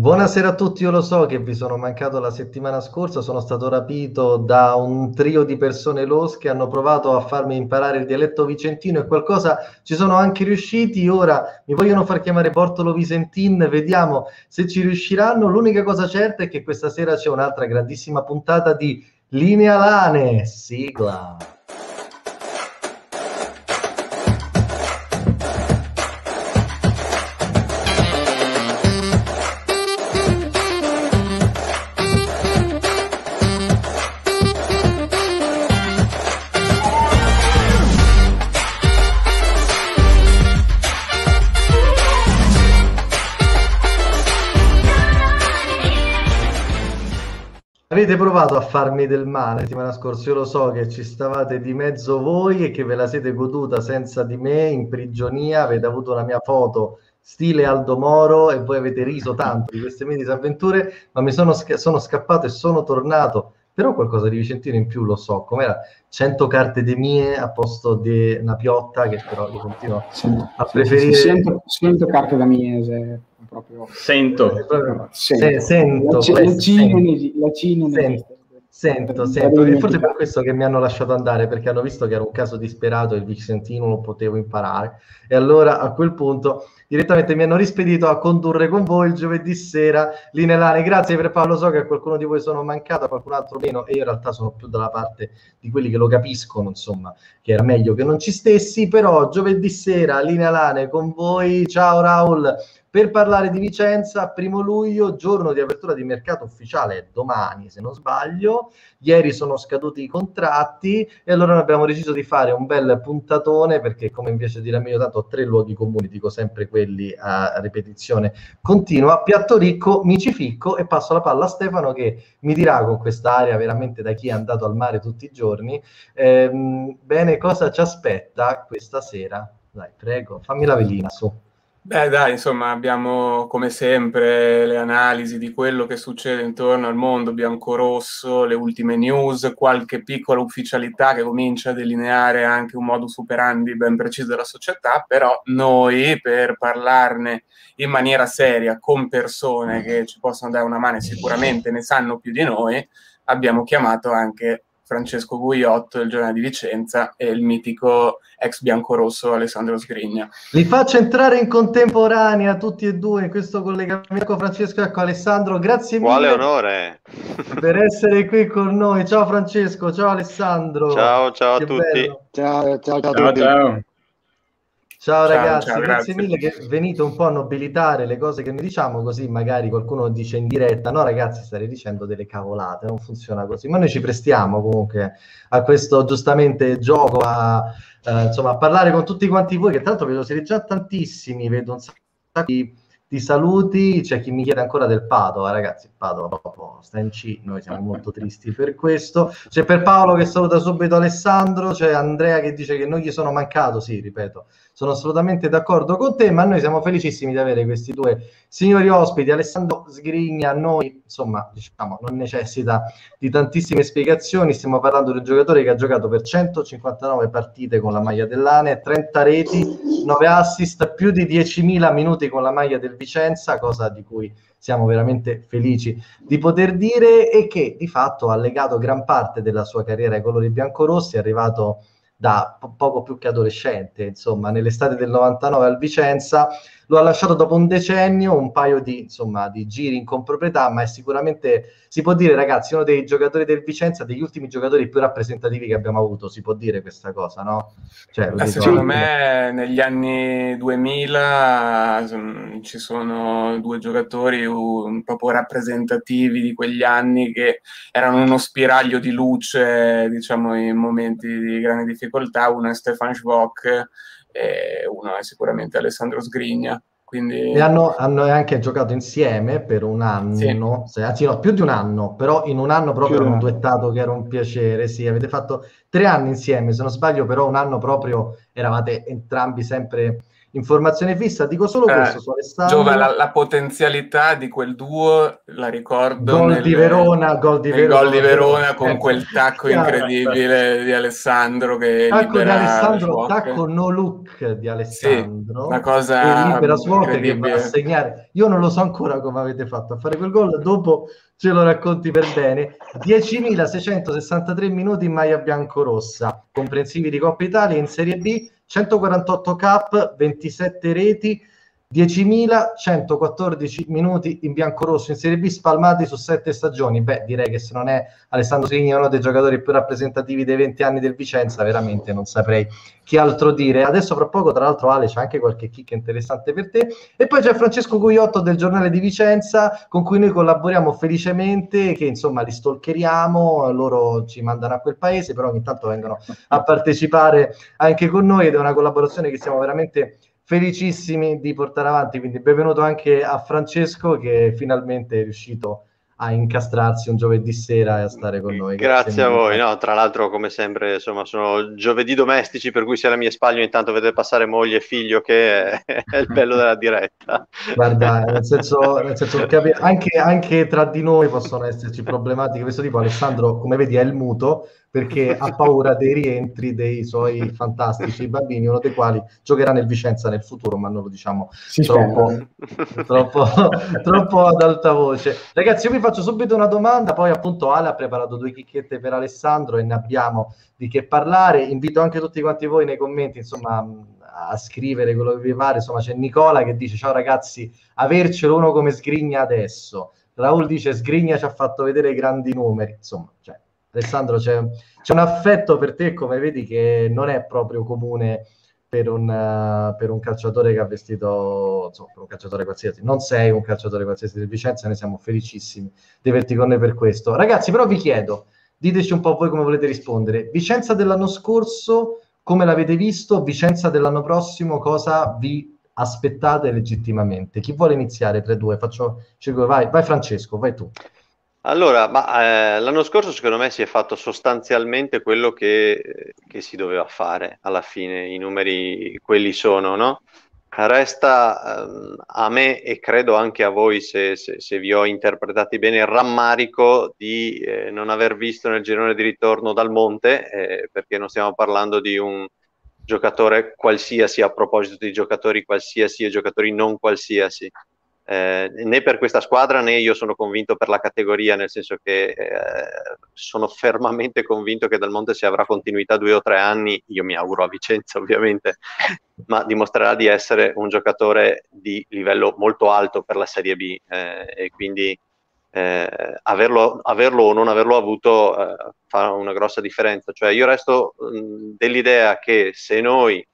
Buonasera a tutti, io lo so che vi sono mancato la settimana scorsa, sono stato rapito da un trio di persone losche che hanno provato a farmi imparare il dialetto vicentino e qualcosa ci sono anche riusciti, ora mi vogliono far chiamare Bortolo Vicentin, vediamo se ci riusciranno, l'unica cosa certa è che questa sera c'è un'altra grandissima puntata di Linea Lane, sigla. Avete provato a farmi del male la settimana scorsa, io lo so che ci stavate di mezzo voi e che ve la siete goduta senza di me in prigionia, avete avuto la mia foto stile Aldo Moro e voi avete riso tanto di queste mie disavventure, ma mi sono, sca- sono scappato e sono tornato, però qualcosa di Vicentino in più lo so, com'era? 100 carte de mie a posto di una piotta che però io continuo a preferire... 100, 100 carte da mie, proprio... Sento. Eh, se- sento, la, C- questo, la C non sento. esiste, la C non Sento. Sento, e forse per questo che mi hanno lasciato andare, perché hanno visto che era un caso disperato e il Vicentino lo potevo imparare. E allora a quel punto direttamente mi hanno rispedito a condurre con voi il giovedì sera Linelane. Grazie per Paolo, so che a qualcuno di voi sono mancato, a qualcun altro meno, e io in realtà sono più dalla parte di quelli che lo capiscono, insomma, che era meglio che non ci stessi, però giovedì sera Linelane con voi. Ciao Raul per parlare di Vicenza, primo luglio, giorno di apertura di mercato ufficiale, domani se non sbaglio. Ieri sono scaduti i contratti e allora abbiamo deciso di fare un bel puntatone perché come invece di meglio tanto ho tre luoghi comuni, dico sempre quelli a ripetizione continua. Piatto ricco, mi ci ficco e passo la palla a Stefano che mi dirà con quest'area veramente da chi è andato al mare tutti i giorni ehm, bene cosa ci aspetta questa sera. Dai, prego, fammi la velina su. Beh, dai, insomma, abbiamo come sempre le analisi di quello che succede intorno al mondo bianco-rosso, le ultime news, qualche piccola ufficialità che comincia a delineare anche un modus operandi ben preciso della società, però noi per parlarne in maniera seria con persone che ci possono dare una mano e sicuramente ne sanno più di noi, abbiamo chiamato anche Francesco Guiotto, il giornale di Vicenza, e il mitico ex biancorosso Alessandro Sgrigna. Li faccio entrare in contemporanea tutti e due in questo collegamento. Ecco Francesco, ecco Alessandro, grazie mille Quale onore! per essere qui con noi. Ciao Francesco, ciao Alessandro. Ciao, ciao a Che tutti. bello. Ciao, ciao, ciao a Ciao, tutti. ciao. Ciao Ciao, ragazzi, ciao, grazie, grazie. mille che venite un po' a nobilitare le cose che noi diciamo, così magari qualcuno dice in diretta, no ragazzi state dicendo delle cavolate, non funziona così, ma noi ci prestiamo comunque a questo giustamente gioco, a, eh, insomma, a parlare con tutti quanti voi, che l'altro vedo siete già tantissimi, vedo un sacco di, di saluti, c'è chi mi chiede ancora del Padova, ragazzi, Padova proprio sta in C, noi siamo molto tristi per questo, c'è per Paolo che saluta subito Alessandro, c'è Andrea che dice che non gli sono mancato, sì, ripeto, sono assolutamente d'accordo con te, ma noi siamo felicissimi di avere questi due signori ospiti. Alessandro Sgrigna, noi, insomma, diciamo, non necessita di tantissime spiegazioni. Stiamo parlando di un giocatore che ha giocato per 159 partite con la maglia dell'Ane, 30 reti, 9 assist, più di 10.000 minuti con la maglia del Vicenza, cosa di cui siamo veramente felici di poter dire e che di fatto ha legato gran parte della sua carriera ai colori biancorossi, è arrivato da po- poco più che adolescente, insomma, nell'estate del 99 al Vicenza, lo ha lasciato dopo un decennio, un paio di, insomma, di giri in comproprietà, ma è sicuramente, si può dire ragazzi, uno dei giocatori del Vicenza, degli ultimi giocatori più rappresentativi che abbiamo avuto, si può dire questa cosa, no? Cioè, dico secondo me negli anni 2000 mm, ci sono due giocatori proprio rappresentativi di quegli anni che erano uno spiraglio di luce, diciamo, in momenti di grande difficoltà. Uno è Stefan Schwok e uno è sicuramente Alessandro Sgrigna. Quindi E hanno, hanno anche giocato insieme per un anno, Sì. se- anzi no, più di un anno, però in un anno proprio un duettato che era un piacere, sì, avete fatto tre anni insieme, se non sbaglio, però un anno proprio eravate entrambi sempre informazione fissa. Dico solo Eh, questo su Alessandro. Giova, la, la potenzialità di quel duo la ricordo Gol nel, di Verona, gol di Verona. gol di Verona con Eh, quel tacco incredibile di Alessandro che Tacco di libera Alessandro, Schwab. tacco no look di Alessandro. una cosa e libera Swat che va a segnare. Io non lo so ancora come avete fatto a fare quel gol, dopo ce lo racconti per bene. 10.663 minuti in maglia bianco-rossa, comprensivi di Coppa Italia in Serie B, 148 cap, 27 reti, 10.114 minuti in bianco-rosso in Serie B spalmati su sette stagioni. Beh, direi che se non è Alessandro Signi uno dei giocatori più rappresentativi dei 20 anni del Vicenza, veramente non saprei che altro dire. Adesso fra poco, tra l'altro, Ale, c'è anche qualche kick interessante per te. E poi c'è Francesco Guiotto del giornale di Vicenza, con cui noi collaboriamo felicemente, che insomma li stalkeriamo, loro ci mandano a quel paese, però ogni tanto vengono a partecipare anche con noi ed è una collaborazione che siamo veramente felicissimi di portare avanti. Quindi benvenuto anche a Francesco che finalmente è riuscito a incastrarsi un giovedì sera e a stare con noi. Grazie a mille. voi. No, tra l'altro, come sempre, insomma, sono giovedì domestici, per cui sia alle mie spalle ogni tanto vedete passare moglie e figlio, che è, è il bello della diretta. Guarda, nel senso, nel senso capi- anche, anche tra di noi possono esserci problematiche di questo tipo. Alessandro, come vedi, è il muto perché ha paura dei rientri dei suoi fantastici bambini, uno dei quali giocherà nel Vicenza nel futuro, ma non lo diciamo troppo, troppo, troppo ad alta voce. Ragazzi, io vi faccio subito una domanda, poi appunto Ale ha preparato due chicchette per Alessandro e ne abbiamo di che parlare. Invito anche tutti quanti voi nei commenti, insomma, a scrivere quello che vi pare. Insomma, c'è Nicola che dice: Ciao ragazzi, avercelo uno come Sgrigna adesso. Raul dice: Sgrigna ci ha fatto vedere i grandi numeri. Insomma, cioè, Alessandro, c'è, c'è un affetto per te, come vedi, che non è proprio comune per un, eh, per un calciatore che ha vestito, insomma, per un calciatore qualsiasi. Non sei un calciatore qualsiasi del Vicenza, noi siamo felicissimi di averti con noi per questo. Ragazzi, però vi chiedo, diteci un po' voi come volete rispondere. Vicenza dell'anno scorso, come l'avete visto? Vicenza dell'anno prossimo, cosa vi aspettate legittimamente? Chi vuole iniziare? 3-2, faccio... Vai, vai Francesco, vai tu. Allora, ma eh, l'anno scorso secondo me si è fatto sostanzialmente quello che, che si doveva fare alla fine, i numeri quelli sono, no? Resta ehm, a me e credo anche a voi, se, se- se vi ho interpretati bene, il rammarico di eh, non aver visto nel girone di ritorno dal Monte, eh, perché non stiamo parlando di un giocatore qualsiasi a proposito di giocatori qualsiasi e giocatori non qualsiasi. Eh, né per questa squadra né io sono convinto per la categoria, nel senso che eh, sono fermamente convinto che Dal Monte se avrà continuità due o tre anni, io mi auguro a Vicenza ovviamente, ma dimostrerà di essere un giocatore di livello molto alto per la Serie B eh, e quindi eh, averlo, averlo o non averlo avuto eh, fa una grossa differenza. Cioè io resto mh, dell'idea che se noi,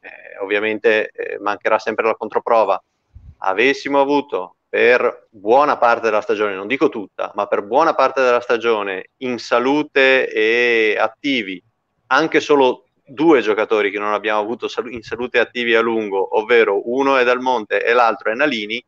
ovviamente mancherà sempre la controprova, avessimo avuto per buona parte della stagione, non dico tutta, ma per buona parte della stagione in salute e attivi, anche solo due giocatori che non abbiamo avuto in salute attivi a lungo, ovvero uno è Dal Monte e l'altro è Nalini,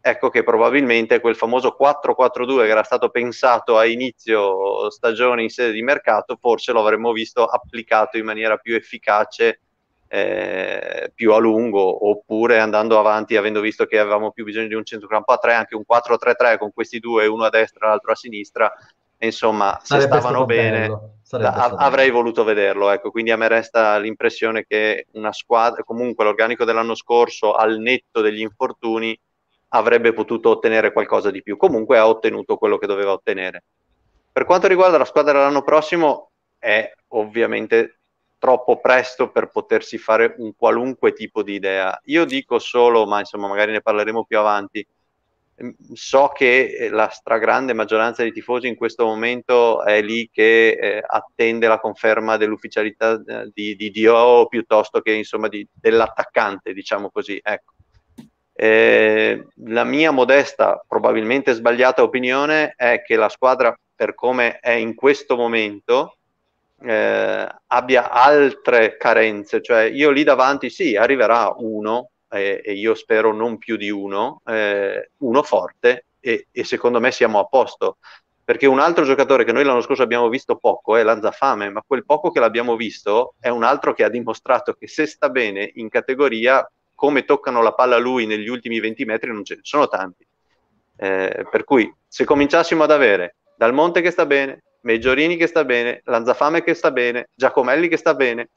ecco che probabilmente quel famoso 4-4-2 che era stato pensato a inizio stagione in sede di mercato, forse lo avremmo visto applicato in maniera più efficace eh, più a lungo oppure andando avanti avendo visto che avevamo più bisogno di un centrocampo a tre anche un 4-3-3 con questi due uno a destra e l'altro a sinistra insomma se Sarebbe stavano bene da- stato avrei voluto vederlo ecco. Quindi a me resta l'impressione che una squadra comunque l'organico dell'anno scorso al netto degli infortuni avrebbe potuto ottenere qualcosa di più. Comunque ha ottenuto quello che doveva ottenere. Per quanto riguarda la squadra dell'anno prossimo è ovviamente troppo presto per potersi fare un qualunque tipo di idea. Io dico solo, ma insomma magari ne parleremo più avanti, ehm, so che eh, la stragrande maggioranza dei tifosi in questo momento è lì che eh, attende la conferma dell'ufficialità eh, di, di Dio piuttosto che insomma di- dell'attaccante, diciamo così. Ecco. Eh, la mia modesta, probabilmente sbagliata opinione è che la squadra, per come è in questo momento, eh, abbia altre carenze. Cioè, io lì davanti sì, arriverà uno, eh, e io spero non più di uno, eh, uno forte, e, e secondo me siamo a posto. Perché un altro giocatore che noi l'anno scorso abbiamo visto poco è Lanzafame, ma quel poco che l'abbiamo visto è un altro che ha dimostrato che se sta bene in categoria come toccano la palla lui negli ultimi 20 metri non ce ne sono tanti. Eh, per cui se cominciassimo ad avere Dal Monte che sta bene, Meggiorini che sta bene, Lanzafame che sta bene, Giacomelli che sta bene,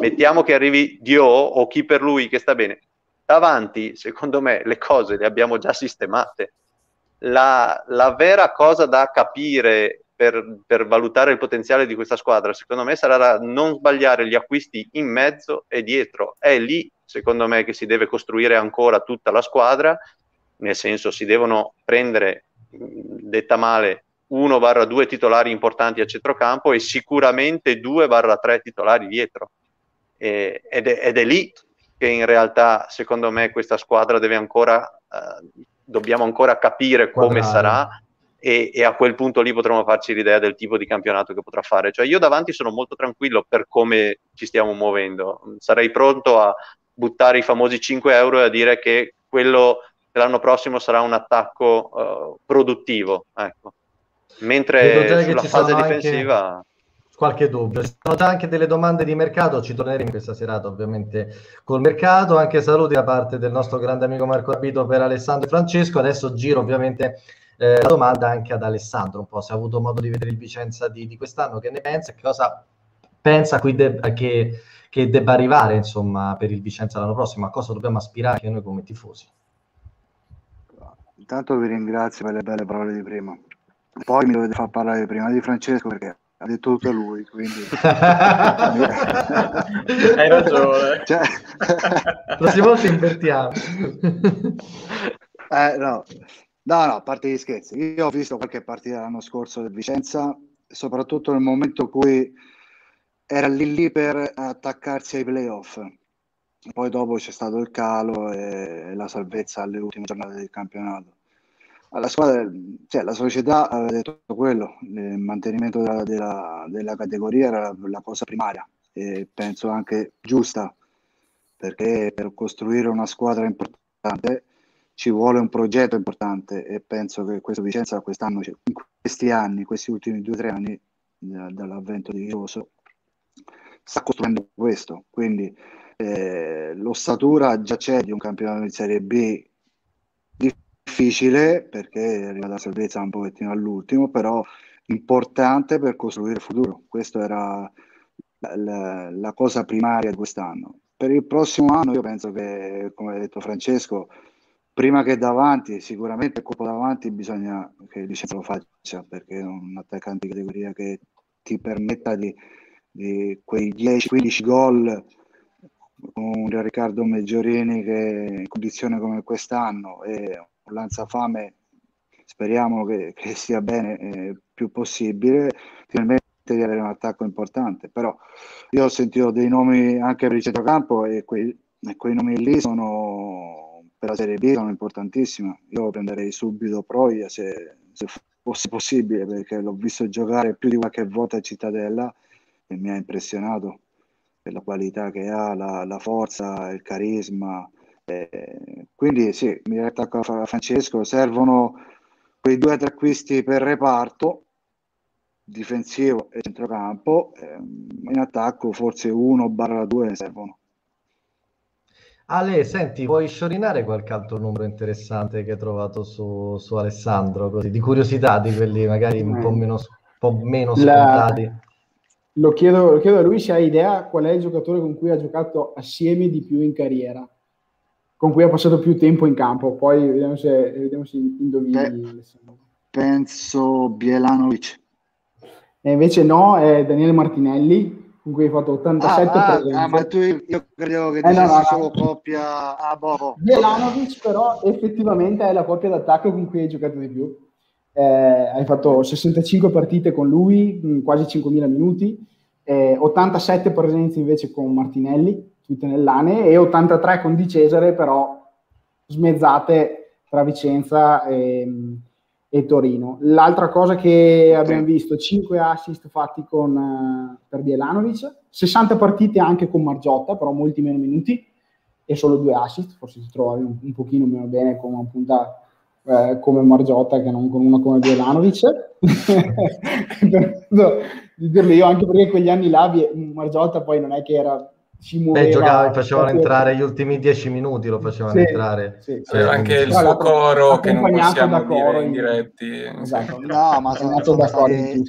mettiamo che arrivi Dio o chi per lui che sta bene. Davanti, secondo me, le cose le abbiamo già sistemate. La, la vera cosa da capire per, per, valutare il potenziale di questa squadra, secondo me, sarà non sbagliare gli acquisti in mezzo e dietro. È lì, secondo me, che si deve costruire ancora tutta la squadra, nel senso si devono prendere, detta male, 1-2 titolari importanti a centrocampo e sicuramente 2-3 titolari dietro. E, ed, è, ed, è, lì che in realtà, secondo me, questa squadra deve ancora, eh, dobbiamo ancora capire come Quadrare. sarà e, e, a quel punto lì potremo farci l'idea del tipo di campionato che potrà fare. Cioè io davanti sono molto tranquillo per come ci stiamo muovendo. Sarei pronto a buttare i famosi 5 euro e a dire che quello dell'anno prossimo sarà un attacco uh, produttivo. Ecco. Mentre sulla fase difensiva... Anche qualche dubbio. Ci sono già anche delle domande di mercato, ci torneremo questa serata ovviamente col mercato, anche saluti da parte del nostro grande amico Marco Arbito per Alessandro e Francesco, adesso giro ovviamente eh, la domanda anche ad Alessandro, un po' se ha avuto modo di vedere il Vicenza di, di quest'anno, che ne pensa e cosa pensa de- che, che, debba arrivare insomma per il Vicenza l'anno prossimo, a cosa dobbiamo aspirare anche noi come tifosi. Intanto vi ringrazio per le belle parole di prima. Poi mi dovete far parlare prima di Francesco perché ha detto tutto lui, quindi... Hai ragione. Cioè... La prossima volta invertiamo. eh, no. no, no, a parte gli scherzi. Io ho visto qualche partita l'anno scorso del Vicenza, soprattutto nel momento in cui era lì lì per attaccarsi ai playoff. Poi dopo c'è stato il calo e la salvezza alle ultime giornate del campionato la squadra, cioè la società aveva detto quello, il mantenimento della, della, della categoria era la, la, cosa primaria e penso anche giusta, perché per costruire una squadra importante ci vuole un progetto importante e penso che questo Vicenza quest'anno, cioè, in questi anni, questi ultimi due o tre anni dall'avvento di Rosso, sta costruendo questo, quindi eh, l'ossatura già c'è di un campionato di Serie B difficile perché la salvezza un pochettino all'ultimo, però importante per costruire il futuro. Questa era la, la, la, cosa primaria di quest'anno. Per il prossimo anno io penso che, come ha detto Francesco, prima che davanti, sicuramente il colpo davanti bisogna che il Vicenza lo faccia perché è un attaccante di categoria che ti permetta di, di quei 10-15 gol con Riccardo Meggiorini che in condizione come quest'anno e Lanzafame speriamo che, che sia bene eh, più possibile, finalmente di avere un attacco importante, però io ho sentito dei nomi anche per il centrocampo e quei, e quei nomi lì sono per la Serie B sono importantissimi, io prenderei subito Proia se, se fosse possibile perché l'ho visto giocare più di qualche volta a Cittadella e mi ha impressionato per la qualità che ha, la, la forza, il carisma, eh, quindi sì, mi attacco a Francesco, servono quei due o tre acquisti per reparto difensivo e centrocampo, eh, in attacco forse uno barra due servono. Ale, senti, vuoi sciorinare qualche altro numero interessante che hai trovato su, su Alessandro, così, di curiosità di quelli magari un po' meno, un po meno scontati? La... Lo, chiedo, lo chiedo a lui se ha idea qual è il giocatore con cui ha giocato assieme di più in carriera con cui ha passato più tempo in campo. Poi vediamo se, vediamo se indovini. penso Bielanovic. E invece no, è Daniele Martinelli, con cui hai fatto 87 ah, ah, ah, ma tu io credevo che eh, no, no, solo coppia a ah, boh. Bielanovic però effettivamente è la coppia d'attacco con cui hai giocato di più. Eh, hai fatto 65 partite con lui, quasi 5.000 minuti, eh, 87 presenze invece con Martinelli, tutte nell'ANE e 83 con Di Cesare però smezzate tra Vicenza e, e Torino. L'altra cosa che abbiamo visto, 5 assist fatti con, uh, per Bielanovic, 60 partite anche con Margiotta, però molti meno minuti e solo due assist, forse si trovavi un, un pochino meno bene con una punta eh, come Margiotta che non con una come Bielanovic. di dirlo io, anche perché quegli anni là Margiotta poi non è che era si muoveva. Beh, giocava, facevano entrare gli ultimi dieci minuti, lo facevano sì, entrare. Sì, sì. anche il suo coro che non possiamo da coro in diretti. Esatto. No, ma sono, sono da stati,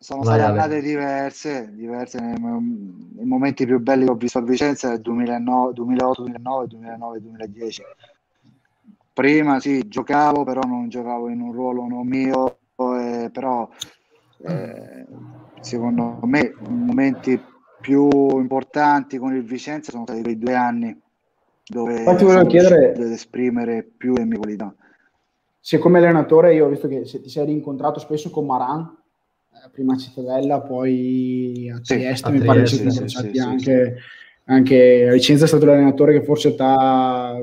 sono state annate diverse, diverse nei, nei, momenti più belli che ho visto a Vicenza nel 2009, 2008, 2009, 2009, 2010. Prima sì, giocavo, però non giocavo in un ruolo non mio, eh, però eh, secondo me i momenti più importanti con il Vicenza sono stati quei due anni dove Infatti volevo chiedere ad esprimere più le mie qualità. Se come allenatore io ho visto che ti sei rincontrato spesso con Maran, eh, prima a Cittadella, poi a Trieste, sì, mi pare che siete sì, sì, sì, anche, anche a Vicenza è stato l'allenatore che forse ti ha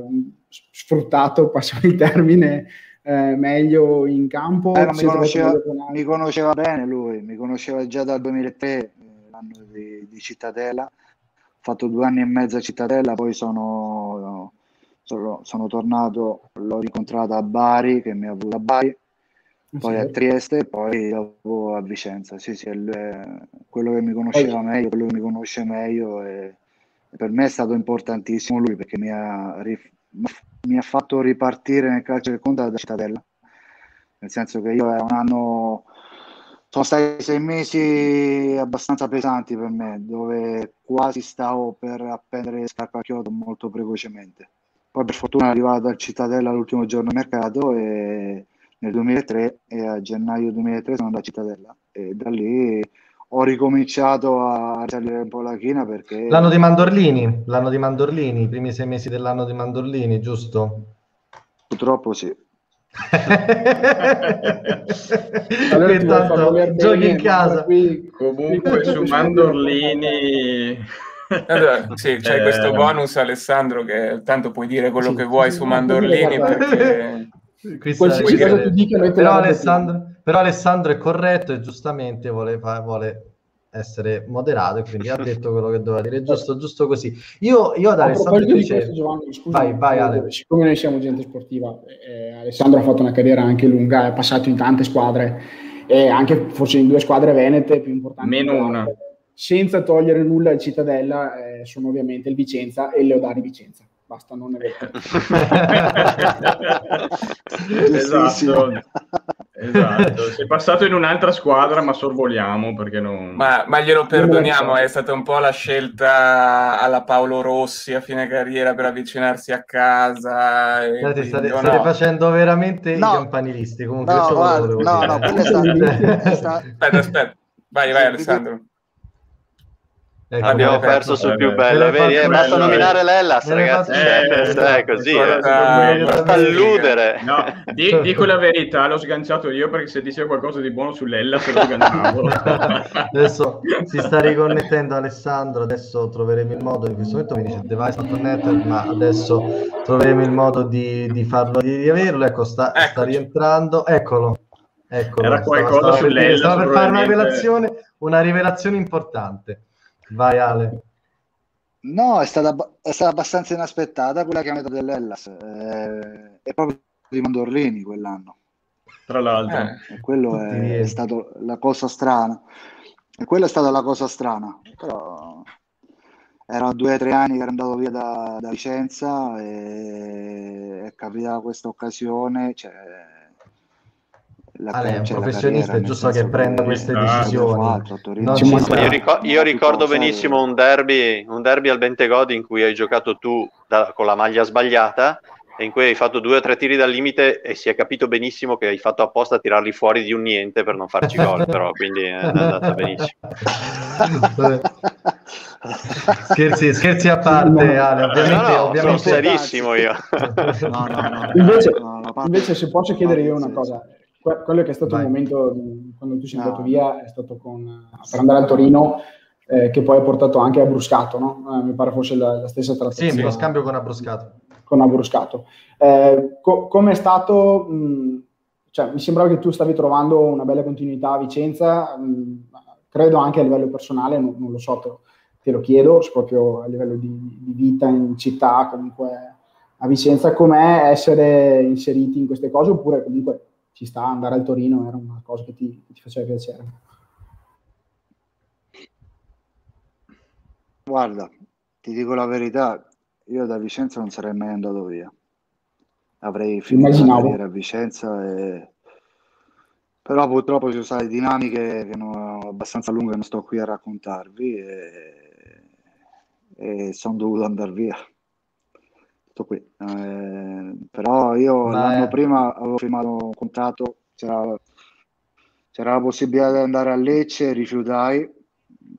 sfruttato, passiamo il termine, eh, meglio in campo? Eh, mi, conosceva, mi, conosceva, bene lui, mi conosceva già dal 2003, eh, l'anno di, di, Cittadella. Ho fatto due anni e mezzo a Cittadella, poi sono, sono, sono tornato, l'ho incontrata a Bari, che mi ha avuto a Bari, poi a Trieste e poi dopo a Vicenza. Sì, sì, quello che mi conosceva meglio, quello che mi conosce meglio e, per me è stato importantissimo lui perché mi ha, mi ha fatto ripartire nel calcio del conto da Cittadella. Nel senso che io è un anno, sono stati sei mesi abbastanza pesanti per me, dove quasi stavo per appendere scarpa a chiodo molto precocemente. Poi per fortuna è arrivato a Cittadella l'ultimo giorno di mercato e nel 2003 e a gennaio 2003 sono andato a Cittadella e da lì ho ricominciato a salire un po' la china perché... L'anno di Mandorlini, l'anno di Mandorlini, i primi sei mesi dell'anno di Mandorlini, giusto? Purtroppo sì. allora intanto giochi in casa. Qui, Comunque su Mandorlini... Allora, sì, c'è eh... questo bonus Alessandro che tanto puoi dire quello sì, che vuoi su Mandorlini perché... Qualsiasi cosa tu dica, noi però Alessandro, però Alessandro è corretto e giustamente vuole, vuole essere moderato e quindi ha detto quello che doveva dire. Giusto, giusto così. Io, io ad Alessandro invece... questo, Giovanni, scusa, vai, vai Ale. siccome noi siamo gente sportiva eh, Alessandro ha fatto una carriera anche lunga è passato in tante squadre e anche forse in due squadre venete più importanti meno una. Senza togliere nulla al Cittadella eh, sono ovviamente il Vicenza e il Leodari Vicenza basta non è vero esatto. Esatto. Sei passato in un'altra squadra ma sorvoliamo perché non ma, ma glielo perdoniamo è stata un po' la scelta alla Paolo Rossi a fine carriera per avvicinarsi a casa state, state, no. state facendo veramente no. i campanilisti comunque no, guarda, no, no, no, aspetta aspetta. Vai vai Alessandro Ecco, abbiamo perso fatto, sul più bello, vedi? Eh, basta nominare l'Ellas, ragazzi. È così, basta alludere. No, di, dico la verità, l'ho sganciato io perché se diceva qualcosa di buono sull'Ellas lo sganciavo. adesso si sta riconnettendo Alessandro, adesso troveremo il modo, in questo momento mi dice device.net, ma adesso troveremo il modo di, di farlo, di riaverlo. Ecco, sta, sta rientrando, eccolo. Eccolo, Era qualcosa sull'Ellas. Stava per fare una rivelazione, una rivelazione importante. Vai Ale. No, è stata, è stata abbastanza inaspettata quella che ha chiamata dell'Ellas. Eh, è proprio di Mandorlini quell'anno. Tra l'altro. Eh, quello è, è stato la cosa strana. E quella è stata la cosa strana. Però erano due o tre anni che ero andato via da, da Vicenza e è capitata questa occasione. Cioè, la, Ale è un professionista, è giusto che prenda queste decisioni. io, ricor- io, ricordo benissimo un derby, un derby al Bentegodi in cui hai giocato tu da, con la maglia sbagliata e in cui hai fatto due o tre tiri dal limite e si è capito benissimo che hai fatto apposta a tirarli fuori di un niente per non farci gol, però quindi è andata benissimo. scherzi, scherzi, a parte, Ale, ovviamente, no, no, ovviamente... sono serissimo io. no, no, no. Invece, invece se posso chiedere io una cosa, quello che è stato Vai. il momento quando tu sei andato no. via è stato con, per andare al Torino eh, che poi ha portato anche a Bruscato, no? eh, mi pare fosse la, la stessa trattativa. Sì, lo scambio con Abruscato. Con Abruscato. Eh, co- come è stato, mh, cioè, mi sembrava che tu stavi trovando una bella continuità a Vicenza, mh, credo anche a livello personale, non, non lo so, te, te, lo chiedo, proprio a livello di, di vita in città, comunque a Vicenza, com'è essere inseriti in queste cose oppure comunque ci sta andare al Torino era una cosa che ti, che ti faceva piacere. Guarda, ti dico la verità, io da Vicenza non sarei mai andato via. Avrei finito la carriera a Vicenza e... Però purtroppo ci sono state dinamiche che non, abbastanza lunghe non sto qui a raccontarvi e, e sono dovuto andare via. Tutto qui. Eh, però io Ma l'anno è... prima avevo firmato un contratto, c'era, c'era la possibilità di andare a Lecce, rifiutai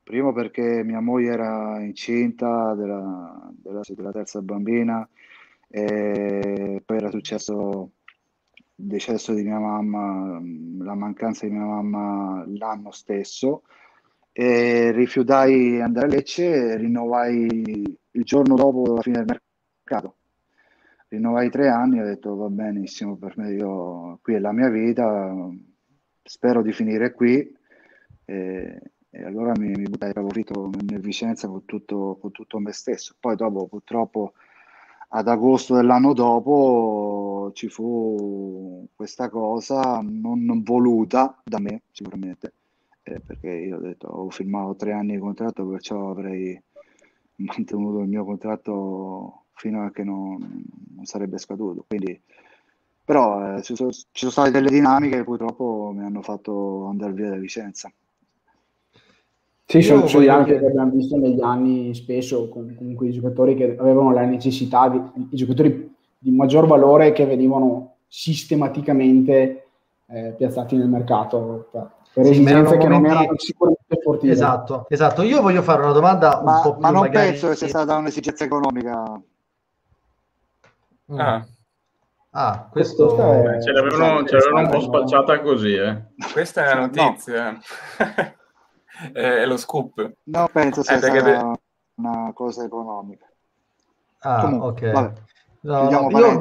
Primo perché mia moglie era incinta della, della, della terza bambina e poi era successo il decesso di mia mamma, la mancanza di mia mamma l'anno stesso e rifiutai di andare a Lecce e rinnovai il giorno dopo la fine del mercato. Rinnovai tre anni ho detto va benissimo per me, io, qui è la mia vita, spero di finire qui. E, e allora mi, mi buttai proprio nel Vicenza con tutto, con tutto me stesso. Poi dopo purtroppo ad agosto dell'anno dopo ci fu questa cosa non, non voluta da me sicuramente eh, perché io ho detto ho firmato tre anni di contratto perciò avrei mantenuto il mio contratto fino a che non, non sarebbe scaduto quindi però eh, ci, sono, ci sono state delle dinamiche che purtroppo mi hanno fatto andare via da Vicenza sì, sono, sono anche che abbiamo visto negli anni spesso con, comunque i giocatori che avevano la necessità, di, i giocatori di maggior valore che venivano sistematicamente eh, piazzati nel mercato per, per sì, esigenze che non erano sicuramente sportive. Esatto, esatto. Io voglio fare una domanda ma, un po' più Ma non magari... penso che sia stata un'esigenza economica. Mm. Ah. Ah, questo... È... Ce l'avevano, ce l'avevano un po' spacciata così, eh. Questa è la notizia. No. è lo scoop. No, penso sia eh, per... una cosa economica. Ah, Comunque, ok. Vabbè, no, io,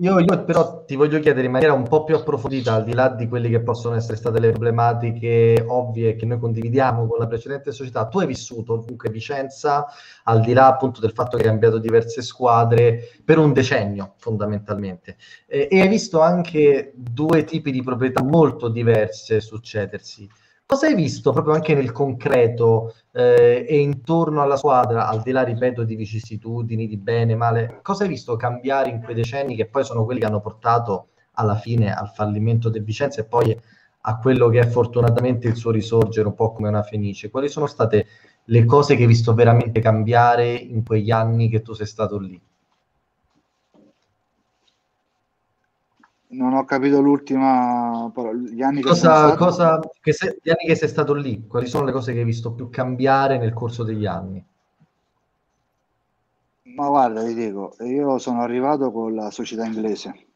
io, io, però ti voglio chiedere in maniera un po' più approfondita, al di là di quelle che possono essere state le problematiche ovvie che noi condividiamo con la precedente società, tu hai vissuto comunque Vicenza, al di là appunto del fatto che hai cambiato diverse squadre, per un decennio fondamentalmente, e, e hai visto anche due tipi di proprietà molto diverse succedersi. Cosa hai visto proprio anche nel concreto eh, e intorno alla squadra, al di là, ripeto, di vicissitudini, di bene, male, cosa hai visto cambiare in quei decenni che poi sono quelli che hanno portato alla fine al fallimento del Vicenza e poi a quello che è fortunatamente il suo risorgere un po' come una fenice? Quali sono state le cose che hai visto veramente cambiare in quegli anni che tu sei stato lì? Non ho capito l'ultima parola. Gli anni cosa, che, cosa, che se, gli anni che sei stato lì, quali sono le cose che hai visto più cambiare nel corso degli anni? Ma guarda, ti dico, io sono arrivato con la società inglese.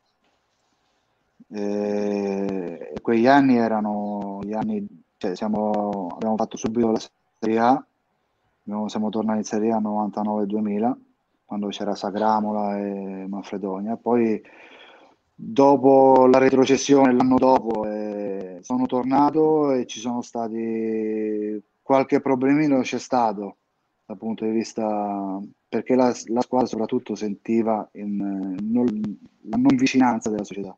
E quegli anni erano gli anni, cioè siamo, abbiamo fatto subito la Serie A, abbiamo, siamo tornati in Serie A 99-2000, quando c'era Sagramola e Manfredonia. Poi dopo la retrocessione l'anno dopo eh, sono tornato e ci sono stati qualche problemino c'è stato dal punto di vista perché la, la squadra soprattutto sentiva in, non, la non vicinanza della società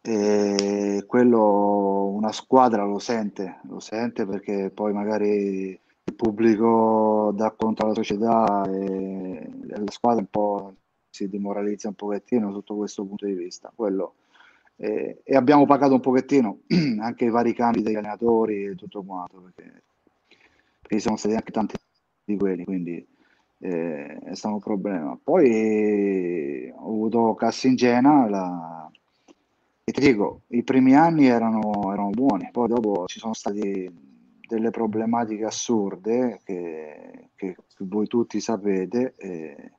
eh. e quello una squadra lo sente lo sente perché poi magari il pubblico dà conto alla società e la squadra un po' si demoralizza un pochettino sotto questo punto di vista. Quello, eh, e abbiamo pagato un pochettino anche i vari cambi degli allenatori e tutto quanto, perché, perché sono stati anche tanti di quelli, quindi eh, è stato un problema. Poi eh, ho avuto Cassingena, la... e ti dico, i primi anni erano, erano buoni, poi dopo ci sono state delle problematiche assurde che, che voi tutti sapete. E,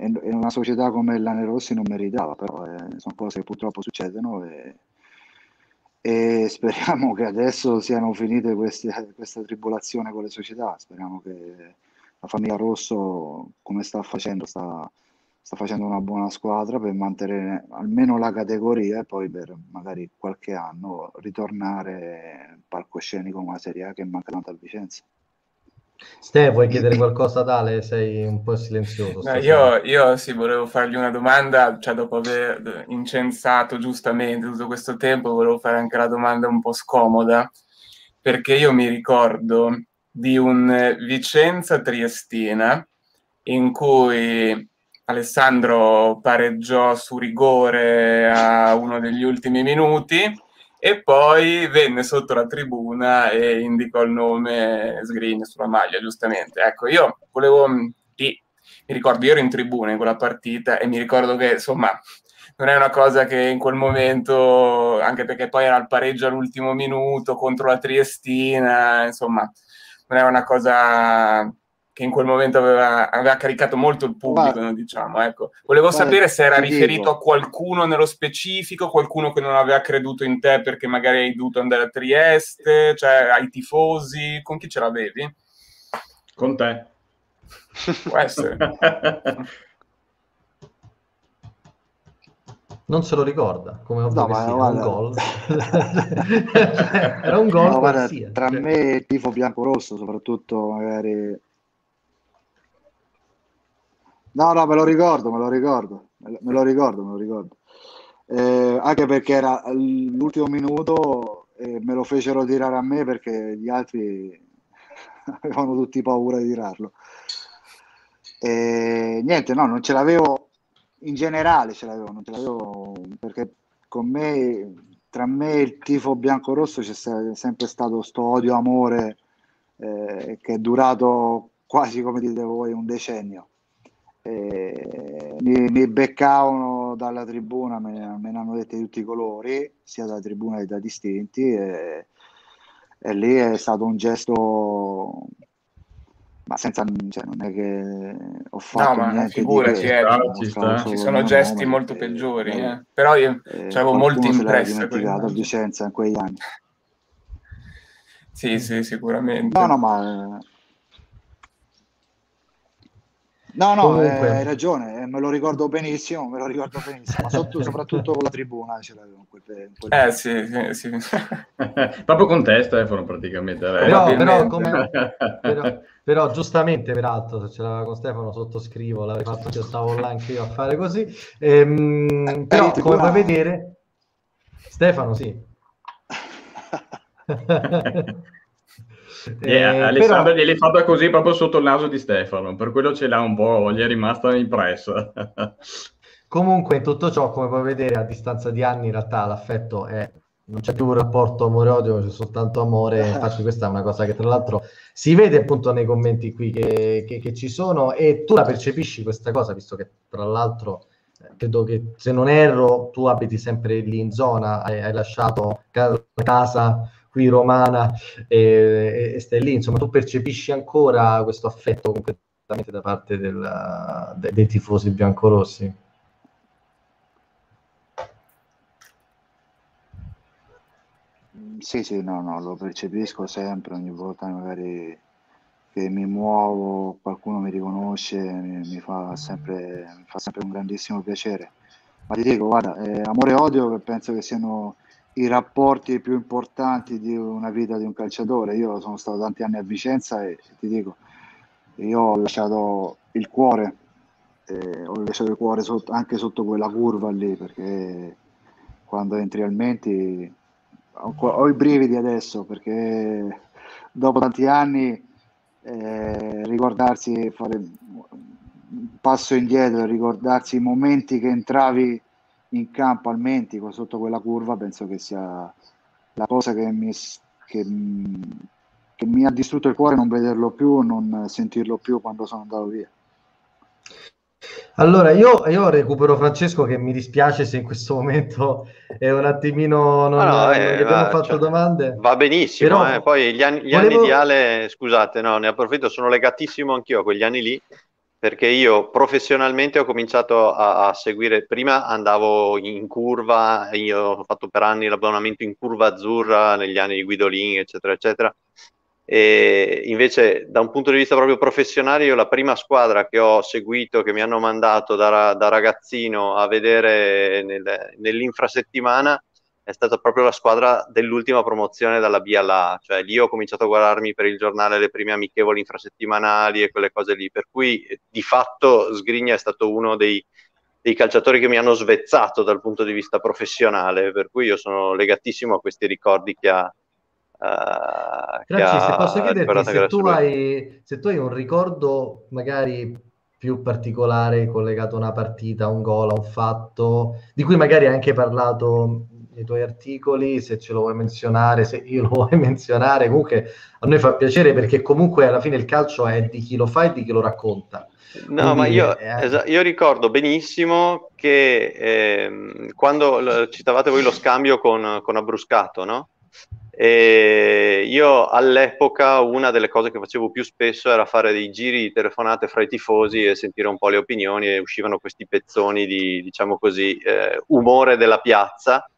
e una società come l'Ane Rossi non meritava, però eh, sono cose che purtroppo succedono e, e speriamo che adesso siano finite queste, questa tribolazione con le società, speriamo che la famiglia Rosso come sta facendo, sta, sta facendo una buona squadra per mantenere almeno la categoria e poi per magari qualche anno ritornare palcoscenico come una Serie A che manca tanto a Vicenza. Ste, vuoi chiedere qualcosa ad Ale? Sei un po' silenzioso. No, io, io sì, volevo fargli una domanda, cioè dopo aver incensato giustamente tutto questo tempo, volevo fare anche la domanda un po' scomoda, perché io mi ricordo di un Vicenza Triestina in cui Alessandro pareggiò su rigore a uno degli ultimi minuti e poi venne sotto la tribuna e indicò il nome Sgrin sulla maglia, giustamente. Ecco, io volevo, lì, mi ricordo, io ero in tribuna in quella partita e mi ricordo che, insomma, non è una cosa che in quel momento, anche perché poi era il pareggio all'ultimo minuto contro la Triestina, insomma, non era una cosa che in quel momento aveva, aveva caricato molto il pubblico, ma, diciamo. Ecco. Volevo sapere se era riferito dico. a qualcuno nello specifico, qualcuno che non aveva creduto in te perché magari hai dovuto andare a Trieste, cioè ai tifosi, con chi ce l'avevi? Con te. Può essere. non se lo ricorda, come ovvio no, sia, un gol. era un gol no, guarda, Tra me e il tifo bianco-rosso, soprattutto magari No, no, me lo ricordo, me lo ricordo, me lo ricordo, me lo ricordo. Eh, anche perché era l'ultimo minuto e me lo fecero tirare a me perché gli altri avevano tutti paura di tirarlo. E, niente, no, non ce l'avevo in generale, ce l'avevo, non ce l'avevo perché con me, tra me e il tifo bianco-rosso c'è sempre stato sto odio-amore eh, che è durato quasi, come dite voi, un decennio eh, mi, mi, beccavano dalla tribuna, me, me, ne hanno dette di tutti i colori, sia dalla tribuna che da distinti, e, e lì è stato un gesto ma senza cioè, non è che ho fatto no, ma figurati, eh, ci, ci sono gesti molto peggiori eh. Eh. però io eh, avevo molti impressi dimenticato a Vicenza in quegli anni sì sì sicuramente no no ma No, no, Comunque... eh, hai ragione, eh, me lo ricordo benissimo, me lo ricordo benissimo, ma sotto, soprattutto con la tribuna ce l'avevo. Quel, quel... Eh sì, sì, sì. Proprio con te Stefano praticamente. Però, però, come... però, però, giustamente, peraltro, se ce l'aveva con Stefano sottoscrivo, l'avrei fatto che io stavo là anche io a fare così. Ehm, eh, però come puoi vedere, Stefano sì. Yeah, eh, Alessandro però... gliel'hai fatta così proprio sotto il naso di Stefano, per quello ce l'ha un po', gli è rimasta impressa. Comunque, in tutto ciò, come puoi vedere, a distanza di anni, in realtà l'affetto è non c'è più un rapporto amore-odio, c'è soltanto amore. Infatti, questa è una cosa che tra l'altro si vede appunto nei commenti qui che, che, che ci sono, e tu la percepisci questa cosa, visto che tra l'altro eh, credo che se non erro, tu abiti sempre lì in zona, hai, hai lasciato casa qui romana e, e stai lì, insomma tu percepisci ancora questo affetto completamente da parte del, de, dei tifosi biancorossi? Sì, sì, no, no, lo percepisco sempre, ogni volta magari che mi muovo, qualcuno mi riconosce, mi, mi, fa, sempre, mi fa sempre un grandissimo piacere. Ma ti dico, guarda, eh, amore e odio penso che siano i rapporti più importanti di una vita di un calciatore. Io sono stato tanti anni a Vicenza e ti dico, io ho lasciato il cuore, eh, ho lasciato il cuore sotto, anche sotto quella curva lì, perché quando entri al Menti ho, ho i brividi adesso, perché dopo tanti anni eh, ricordarsi, fare un passo indietro, ricordarsi i momenti che entravi in campo al Mentico sotto quella curva penso che sia la cosa che mi, che, che mi ha distrutto il cuore non vederlo più, non sentirlo più quando sono andato via. Allora, io, io, recupero Francesco che mi dispiace se in questo momento è un attimino non, no, no, eh, abbiamo va, fatto cioè, domande. Va benissimo, Però, eh. poi gli anni, gli volevo... anni di Ale, scusate, no, ne approfitto, sono legatissimo anch'io a quegli anni lì perché io professionalmente ho cominciato a, a, seguire, prima andavo in curva, io ho fatto per anni l'abbonamento in curva azzurra negli anni di Guidolin, eccetera, eccetera, e invece da un punto di vista proprio professionale io la prima squadra che ho seguito, che mi hanno mandato da, da ragazzino a vedere nel, nell'infrasettimana, è stata proprio la squadra dell'ultima promozione dalla B alla A, cioè lì ho cominciato a guardarmi per il giornale le prime amichevoli infrasettimanali e quelle cose lì, per cui di fatto Sgrigna è stato uno dei, dei calciatori che mi hanno svezzato dal punto di vista professionale, per cui io sono legatissimo a questi ricordi che ha, Uh, Grazie, se posso chiederti se tu, hai, se tu hai un ricordo magari più particolare collegato a una partita, a un gol, a un fatto, di cui magari hai anche parlato nei tuoi articoli, se ce lo vuoi menzionare, se io lo vuoi menzionare, comunque a noi fa piacere perché comunque alla fine il calcio è di chi lo fa e di chi lo racconta. No, Quindi, ma io, eh... io, ricordo benissimo che eh, quando citavate voi lo scambio con, con Abruscato, no? E io all'epoca una delle cose che facevo più spesso era fare dei giri di telefonate fra i tifosi e sentire un po' le opinioni e uscivano questi pezzoni di, diciamo così, eh, umore della piazza.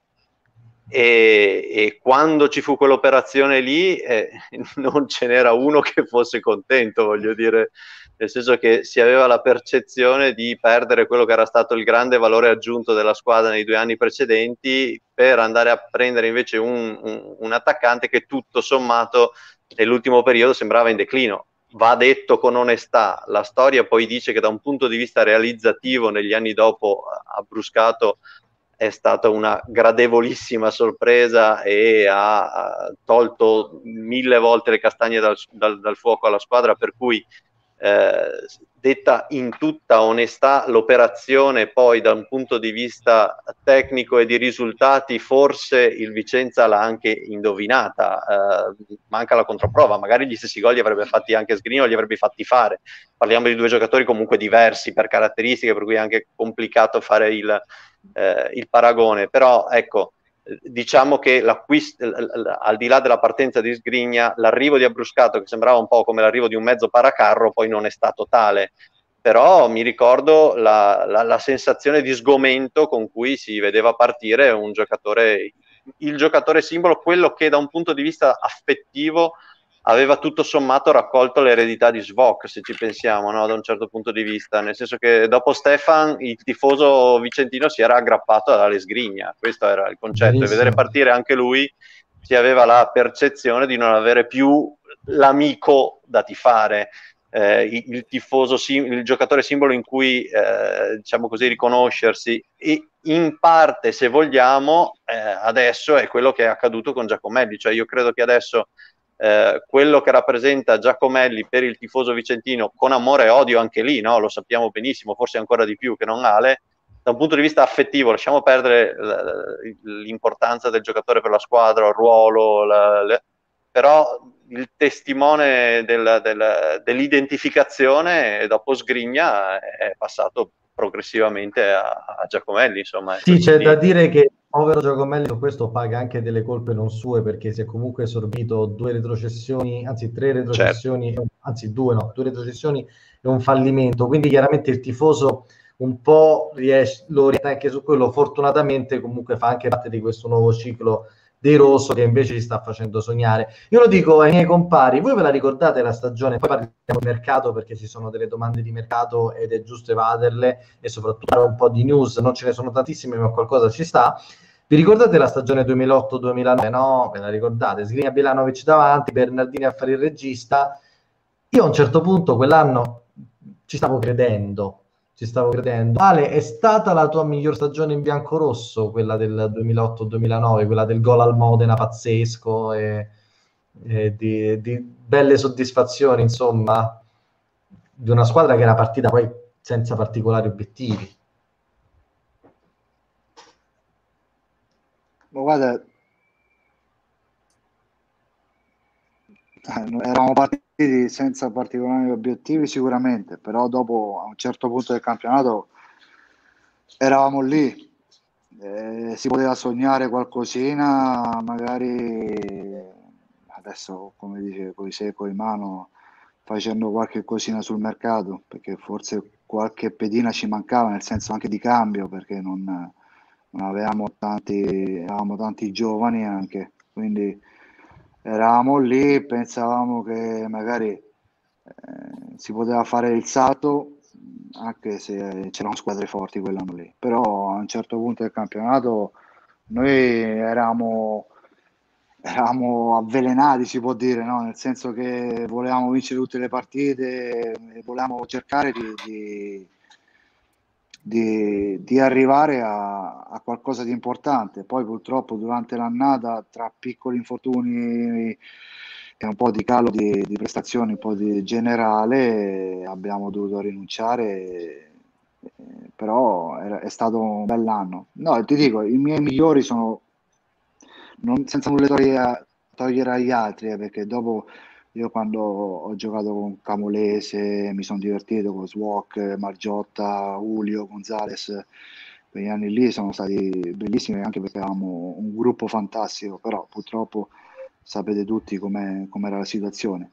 E, e, quando ci fu quell'operazione lì eh, non ce n'era uno che fosse contento, voglio dire, nel senso che si aveva la percezione di perdere quello che era stato il grande valore aggiunto della squadra nei due anni precedenti per andare a prendere invece un, un, un attaccante che tutto sommato nell'ultimo periodo sembrava in declino. Va detto con onestà, la storia poi dice che da un punto di vista realizzativo negli anni dopo ha bruscato è stata una gradevolissima sorpresa e ha, tolto mille volte le castagne dal, dal, dal fuoco alla squadra, per cui eh, detta in tutta onestà, l'operazione poi da un punto di vista tecnico e di risultati, forse il Vicenza l'ha anche indovinata, eh, manca la controprova, magari gli stessi gol li avrebbe fatti anche Sgrino, li avrebbe fatti fare. Parliamo di due giocatori comunque diversi per caratteristiche, per cui è anche complicato fare il, eh, il paragone, però ecco, diciamo che l'acquisto, al di là della partenza di Sgrigna, l'arrivo di Abruscato, che sembrava un po' come l'arrivo di un mezzo paracarro, poi non è stato tale. Però mi ricordo la, la, la sensazione di sgomento con cui si vedeva partire un giocatore, il giocatore simbolo, quello che da un punto di vista affettivo aveva tutto sommato raccolto l'eredità di Svok, se ci pensiamo, no? da un certo punto di vista, nel senso che dopo Stefan il tifoso vicentino si era aggrappato alla Lesgrigna, questo era il concetto, Benissimo. e vedere partire anche lui si aveva la percezione di non avere più l'amico da tifare. Eh, il, tifoso, il giocatore simbolo in cui eh, diciamo così riconoscersi e in parte se vogliamo eh, adesso è quello che è accaduto con Giacomelli cioè io credo che adesso eh, quello che rappresenta Giacomelli per il tifoso vicentino con amore e odio anche lì, no? lo sappiamo benissimo, forse ancora di più che non Ale, da un punto di vista affettivo lasciamo perdere l'importanza del giocatore per la squadra, il ruolo, la, le, però il testimone del, del, dell'identificazione dopo Sgrigna è passato progressivamente a, a Giacomelli. Insomma, sì, c'è da dire che povero Giacomelli questo paga anche delle colpe non sue perché si è comunque sorbito due retrocessioni, anzi tre retrocessioni, certo. anzi due no, due retrocessioni e un fallimento. Quindi chiaramente il tifoso un po' riesce, lo orienta anche su quello. Fortunatamente comunque fa anche parte di questo nuovo ciclo De Rosso che invece ci sta facendo sognare. Io lo dico ai miei compari, voi ve la ricordate la stagione? Poi parliamo di mercato perché ci sono delle domande di mercato ed è giusto evaderle e soprattutto un po' di news, non ce ne sono tantissime ma qualcosa ci sta. Vi ricordate la stagione 2008-2009? No, ve la ricordate? Skriniar Bilanovic davanti, Bernardini a fare il regista. Io a un certo punto quell'anno ci stavo credendo, ci stavo credendo. Ale, è stata la tua miglior stagione in bianco-rosso, quella del 2008-2009, quella del gol al Modena pazzesco e, e di, di, belle soddisfazioni, insomma, di una squadra che era partita poi senza particolari obiettivi. Ma guarda, Eh, eravamo partiti senza particolari obiettivi sicuramente, però dopo a un certo punto del campionato eravamo lì, eh, si poteva sognare qualcosina, magari adesso come dice con i secoli in mano facendo qualche cosina sul mercato, perché forse qualche pedina ci mancava, nel senso anche di cambio, perché non avevamo tanti, avevamo tanti giovani anche, quindi eravamo lì, pensavamo che magari eh, si poteva fare il salto anche se c'erano squadre forti quell'anno lì, però a un certo punto del campionato noi eravamo, eravamo avvelenati, si può dire, no? nel senso che volevamo vincere tutte le partite volevamo cercare di, di, di, di arrivare a, a qualcosa di importante. Poi purtroppo durante l'annata, tra piccoli infortuni e un po' di calo di, di prestazioni, un po' di generale, abbiamo dovuto rinunciare, eh, però è, stato un bell'anno. No, ti dico, i miei migliori sono, non, senza nulla togliere, togliere agli altri, eh, perché dopo io quando ho giocato con Camolese mi sono divertito con Swok, Margiotta, Julio, Gonzales, quegli anni lì sono stati bellissimi anche perché avevamo un gruppo fantastico, però purtroppo sapete tutti com'è, com'era la situazione.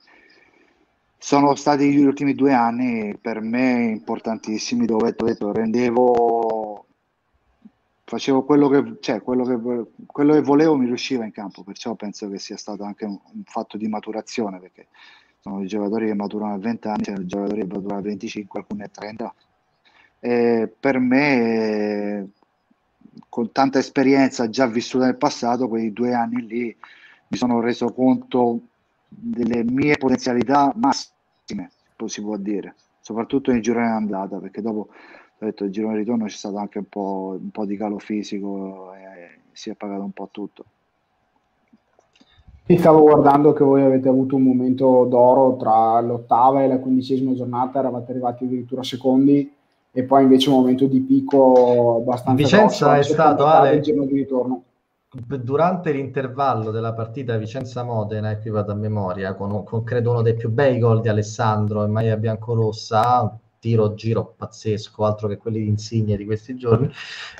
Sono stati gli ultimi due anni per me importantissimi dove detto, rendevo facevo quello che, cioè, quello, che, quello che volevo mi riusciva in campo, perciò penso che sia stato anche un, un fatto di maturazione, perché sono i giocatori che maturano a 20 anni, sono i giocatori che maturano a 25, alcuni a 30. E per me, con tanta esperienza già vissuta nel passato, quei due anni lì mi sono reso conto delle mie potenzialità massime, si può dire, soprattutto nei gironi andata, perché dopo ho detto il girone ritorno c'è stato anche un po', un po', di calo fisico e si è pagato un po' tutto. Ti stavo guardando che voi avete avuto un momento d'oro tra l'ottava e la quindicesima giornata, eravate arrivati addirittura secondi e poi invece un momento di picco abbastanza Vicenza grosso, è stato Ale, il giorno di ritorno. durante l'intervallo della partita Vicenza-Modena, e qui vado a memoria, con, con credo uno dei più bei gol di Alessandro in maglia biancorossa, tiro giro pazzesco, altro che quelli di insigne di questi giorni,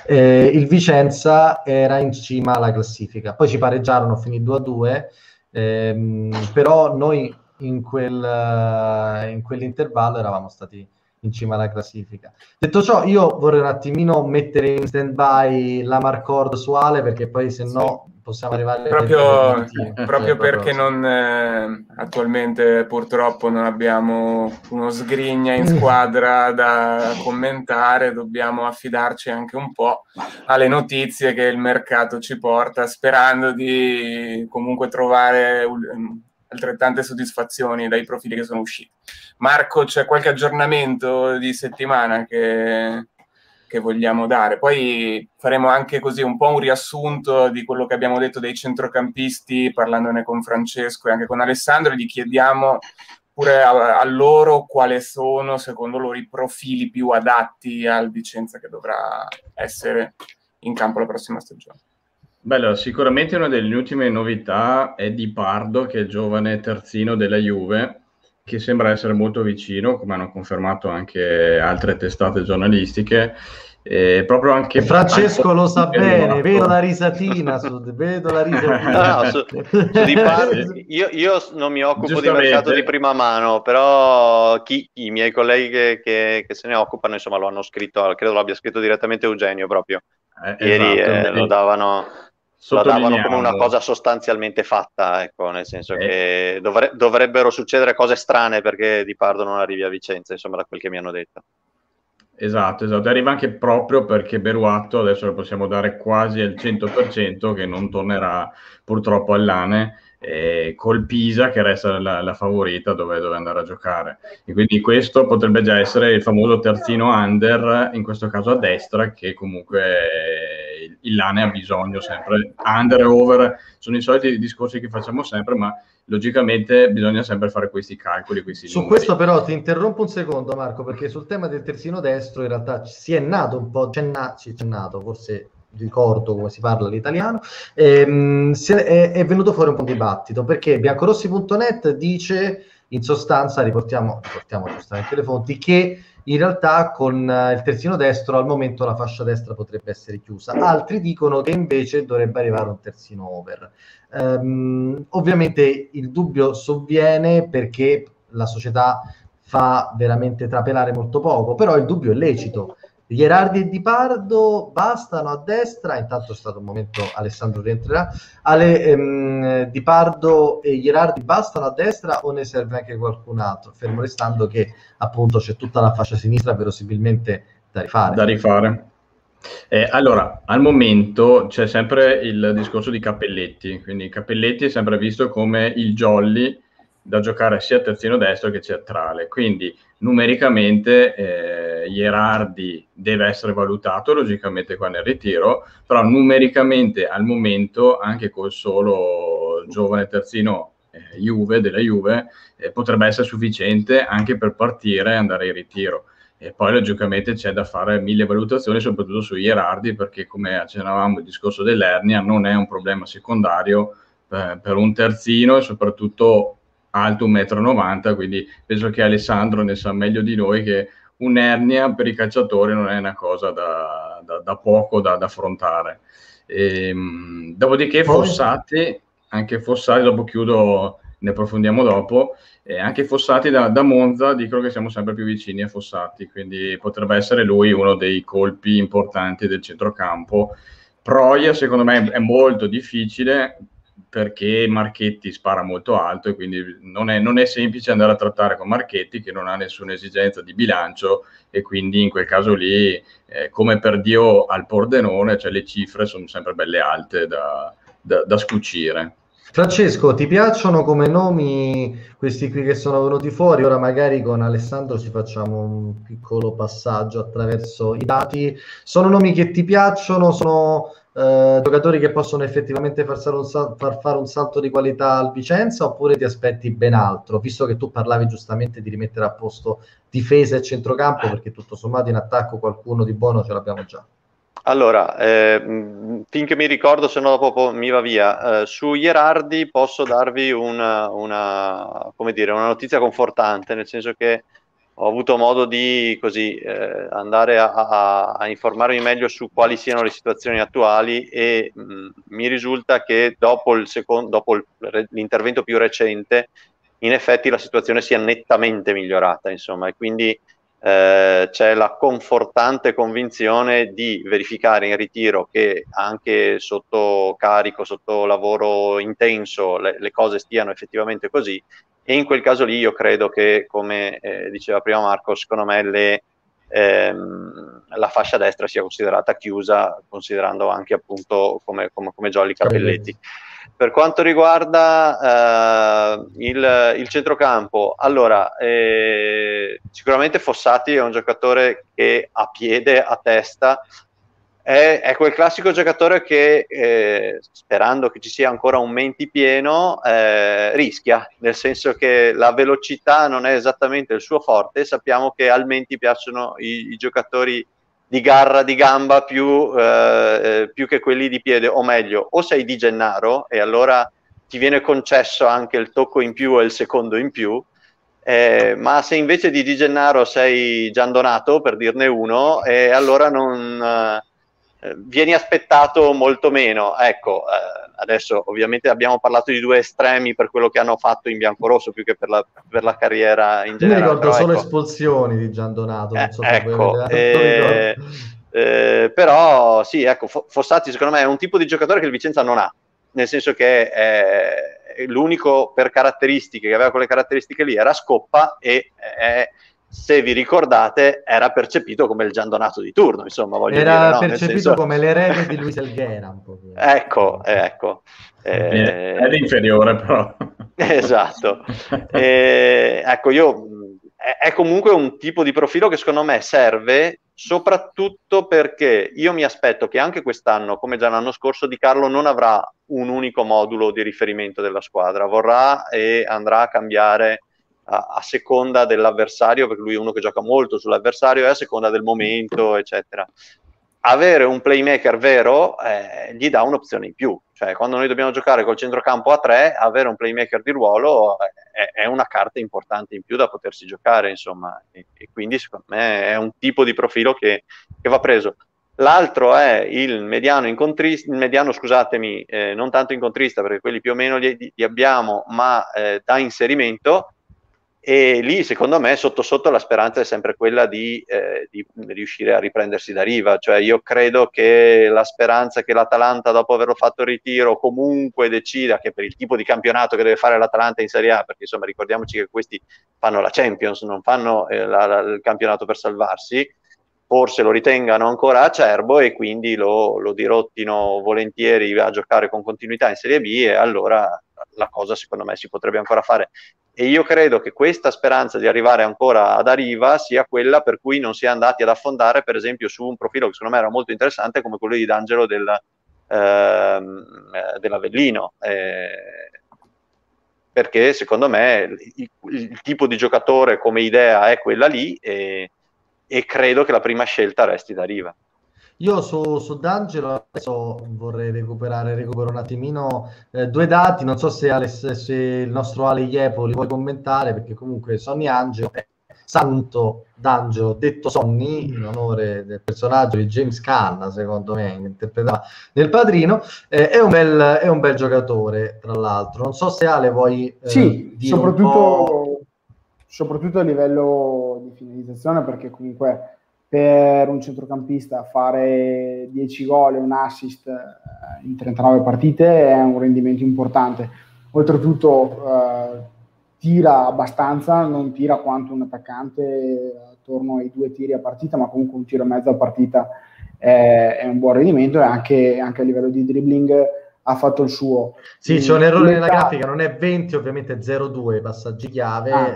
eh, il Vicenza era in cima alla classifica. Poi ci pareggiarono, finì 2 a 2, ehm, però noi in, quel, in quell'intervallo eravamo stati in cima alla classifica. Detto ciò, io vorrei un attimino mettere in stand by la Marcord su Ale perché poi se no. Possiamo arrivare proprio, proprio perché non, eh, attualmente purtroppo non abbiamo uno sgrigna in squadra da commentare, dobbiamo affidarci anche un po' alle notizie che il mercato ci porta sperando di comunque trovare altrettante soddisfazioni dai profili che sono usciti. Marco, c'è qualche aggiornamento di settimana che, che vogliamo dare? Poi faremo anche così un po' un riassunto di quello che abbiamo detto dei centrocampisti, parlandone con Francesco e anche con Alessandro, gli chiediamo pure a, a loro quali sono secondo loro i profili più adatti al Vicenza che dovrà essere in campo la prossima stagione. Bello, sicuramente una delle ultime novità è Di Pardo, che è il giovane terzino della Juve, che sembra essere molto vicino, come hanno confermato anche altre testate giornalistiche. E proprio anche Francesco anche lo sa bene, vedo la risatina, su, vedo la risatina. No, su, su di Pardo, io, io, non mi occupo di mercato di prima mano, però chi, i miei colleghi che, che, che, se ne occupano, insomma, lo hanno scritto, credo l'abbia scritto direttamente Eugenio proprio. Eh, Ieri esatto, eh, lo davano lo davano come una cosa sostanzialmente fatta, ecco, nel senso eh. che dovre- dovrebbero succedere cose strane perché Di Pardo non arrivi a Vicenza, insomma, da quel che mi hanno detto. Esatto, esatto, arriva anche proprio perché Beruatto adesso lo possiamo dare quasi al 100% che non tornerà purtroppo all'ANE eh, col Pisa che resta la, la favorita dove, dove, andare a giocare. E quindi questo potrebbe già essere il famoso terzino under, in questo caso a destra, che comunque il, il Lane ha bisogno sempre. Under e over sono i soliti discorsi che facciamo sempre, ma logicamente bisogna sempre fare questi calcoli. Questi Su numeri. questo però ti interrompo un secondo Marco, perché sul tema del terzino destro in realtà si è nato un po', c'è, na- c'è nato forse ricordo come si parla l'italiano, ehm, è, è, venuto fuori un po' di dibattito perché biancorossi.net dice in sostanza, riportiamo, riportiamo giustamente le fonti, che in realtà con uh, il terzino destro al momento la fascia destra potrebbe essere chiusa, altri dicono che invece dovrebbe arrivare un terzino over. Um, ovviamente il dubbio sovviene perché la società fa veramente trapelare molto poco, però il dubbio è lecito Gherardi e Di Pardo bastano a destra, intanto è stato un momento, Alessandro rientrerà, Ale, ehm, Di Pardo e Gherardi bastano a destra o ne serve anche qualcun altro? Fermo restando che appunto c'è tutta la fascia sinistra verosimilmente da rifare. Da rifare. Eh, allora, al momento c'è sempre il discorso di Cappelletti, quindi Cappelletti è sempre visto come il jolly da giocare sia terzino destro che centrale. Quindi numericamente eh, Ierardi deve essere valutato logicamente qua nel ritiro, però numericamente al momento anche col solo giovane terzino eh, Juve, della Juve, eh, potrebbe essere sufficiente anche per partire e andare in ritiro. E poi logicamente c'è da fare mille valutazioni, soprattutto su Ierardi, perché come accennavamo il discorso dell'ernia non è un problema secondario eh, per un terzino e soprattutto alto 1,90 m, quindi penso che Alessandro ne sa meglio di noi che un'ernia per i calciatori non è una cosa da, da, da poco da, da affrontare. E, ehm, dopodiché Fossati, anche Fossati, dopo chiudo, ne approfondiamo dopo, e anche Fossati da, da, Monza dicono che siamo sempre più vicini a Fossati, quindi potrebbe essere lui uno dei colpi importanti del centrocampo. Proia secondo me è molto difficile perché Marchetti spara molto alto e quindi non è, non è, semplice andare a trattare con Marchetti che non ha nessuna esigenza di bilancio e quindi in quel caso lì, eh, come per Dio al Pordenone, cioè le cifre sono sempre belle alte da, da, da scucire. Francesco, ti piacciono come nomi questi qui che sono venuti fuori? Ora magari con Alessandro ci facciamo un piccolo passaggio attraverso i dati. Sono nomi che ti piacciono? Sono eh, giocatori che possono effettivamente far, sal- far, fare un salto di qualità al Vicenza oppure ti aspetti ben altro, visto che tu parlavi giustamente di rimettere a posto difesa e centrocampo perché tutto sommato in attacco qualcuno di buono ce l'abbiamo già. Allora, eh, finché mi ricordo, se no dopo mi va via, eh, su Ierardi posso darvi una, una, dire, una notizia confortante, nel senso che ho avuto modo di così, eh, andare a, a, a, informarmi meglio su quali siano le situazioni attuali e mh, mm, mi risulta che dopo, il secondo, dopo il, l'intervento più recente in effetti la situazione sia nettamente migliorata insomma e quindi eh, c'è la confortante convinzione di verificare in ritiro che anche sotto carico, sotto lavoro intenso le, le cose stiano effettivamente così e in quel caso lì io credo che, come eh, diceva prima Marco, secondo me le, ehm, la fascia destra sia considerata chiusa, considerando anche appunto come, come, come Jolly Capelletti. Per quanto riguarda eh, il, il, centrocampo, allora eh, sicuramente Fossati è un giocatore che a piede, a testa, è, è, quel classico giocatore che, eh, sperando che ci sia ancora un menti pieno, eh, rischia, nel senso che la velocità non è esattamente il suo forte. Sappiamo che al menti piacciono i, i giocatori di garra, di gamba più, eh, più, che quelli di piede, o meglio, o sei di Gennaro e allora ti viene concesso anche il tocco in più e il secondo in più. Eh, ma se invece di Di Gennaro sei Gian Donato, per dirne uno, e allora non, eh, vieni aspettato molto meno. Ecco, eh, adesso ovviamente abbiamo parlato di due estremi per quello che hanno fatto in bianco-rosso più che per la, per la carriera in generale. Io ricordo però, solo ecco, espulsioni di Gian Donato, non so eh, ecco, eh, eh, però sì, ecco, Fossati secondo me è un tipo di giocatore che il Vicenza non ha, nel senso che è, l'unico per caratteristiche che aveva quelle caratteristiche lì era Scoppa e è se vi ricordate, era percepito come il Giandonato di turno, insomma, voglio era dire, no? percepito senso... come l'erede di Luis Elghera, ecco, ecco. Eh... È l'inferiore, però. esatto. eh, ecco, io... È, è comunque un tipo di profilo che secondo me serve soprattutto perché io mi aspetto che anche quest'anno, come già l'anno scorso, Di Carlo non avrà un unico modulo di riferimento della squadra, vorrà e andrà a cambiare a, a, seconda dell'avversario, perché lui è uno che gioca molto sull'avversario e a seconda del momento, eccetera. Avere un playmaker vero eh, gli dà un'opzione in più, cioè quando noi dobbiamo giocare col centrocampo a tre, avere un playmaker di ruolo è, è una carta importante in più da potersi giocare, insomma, e, e quindi secondo me è un tipo di profilo che, che va preso. L'altro è il mediano incontrista, il mediano, scusatemi, eh, non tanto incontrista perché quelli più o meno li, li abbiamo, ma eh, da inserimento, e lì secondo me sotto sotto la speranza è sempre quella di, eh, di, riuscire a riprendersi da riva, cioè io credo che la speranza che l'Atalanta dopo averlo fatto il ritiro comunque decida che per il tipo di campionato che deve fare l'Atalanta in Serie A, perché insomma ricordiamoci che questi fanno la Champions, non fanno eh, la, la, il campionato per salvarsi, forse lo ritengano ancora acerbo e quindi lo, lo dirottino volentieri a giocare con continuità in Serie B e allora la cosa secondo me si potrebbe ancora fare e io credo che questa speranza di arrivare ancora ad Arriva sia quella per cui non si è andati ad affondare, per esempio, su un profilo che secondo me era molto interessante come quello di D'Angelo del, ehm, eh, dell'Avellino. Eh, perché secondo me il, il, tipo di giocatore come idea è quella lì e, e credo che la prima scelta resti da Riva. Io su, su D'Angelo adesso vorrei recuperare, recupero un attimino eh, due dati, non so se, Ale, se, il nostro Ale Iepo li vuoi commentare, perché comunque Sonny Angelo è Santo D'Angelo, detto Sonny, in onore del personaggio di James Caan, secondo me, interpretava nel Padrino, eh, è, un bel, è, un bel, giocatore, tra l'altro. Non so se Ale vuoi... Eh, sì, soprattutto, soprattutto a livello di finalizzazione, perché comunque per un centrocampista fare 10 gol e un assist eh, in 39 partite è un rendimento importante. Oltretutto eh, tira abbastanza, non tira quanto un attaccante attorno ai due tiri a partita, ma comunque un tiro e mezzo a partita è, è un buon rendimento e anche, anche, a livello di dribbling ha fatto il suo. Sì, c'è un errore nella grafica, non è 20, ovviamente 0,2 passaggi chiave. Ah,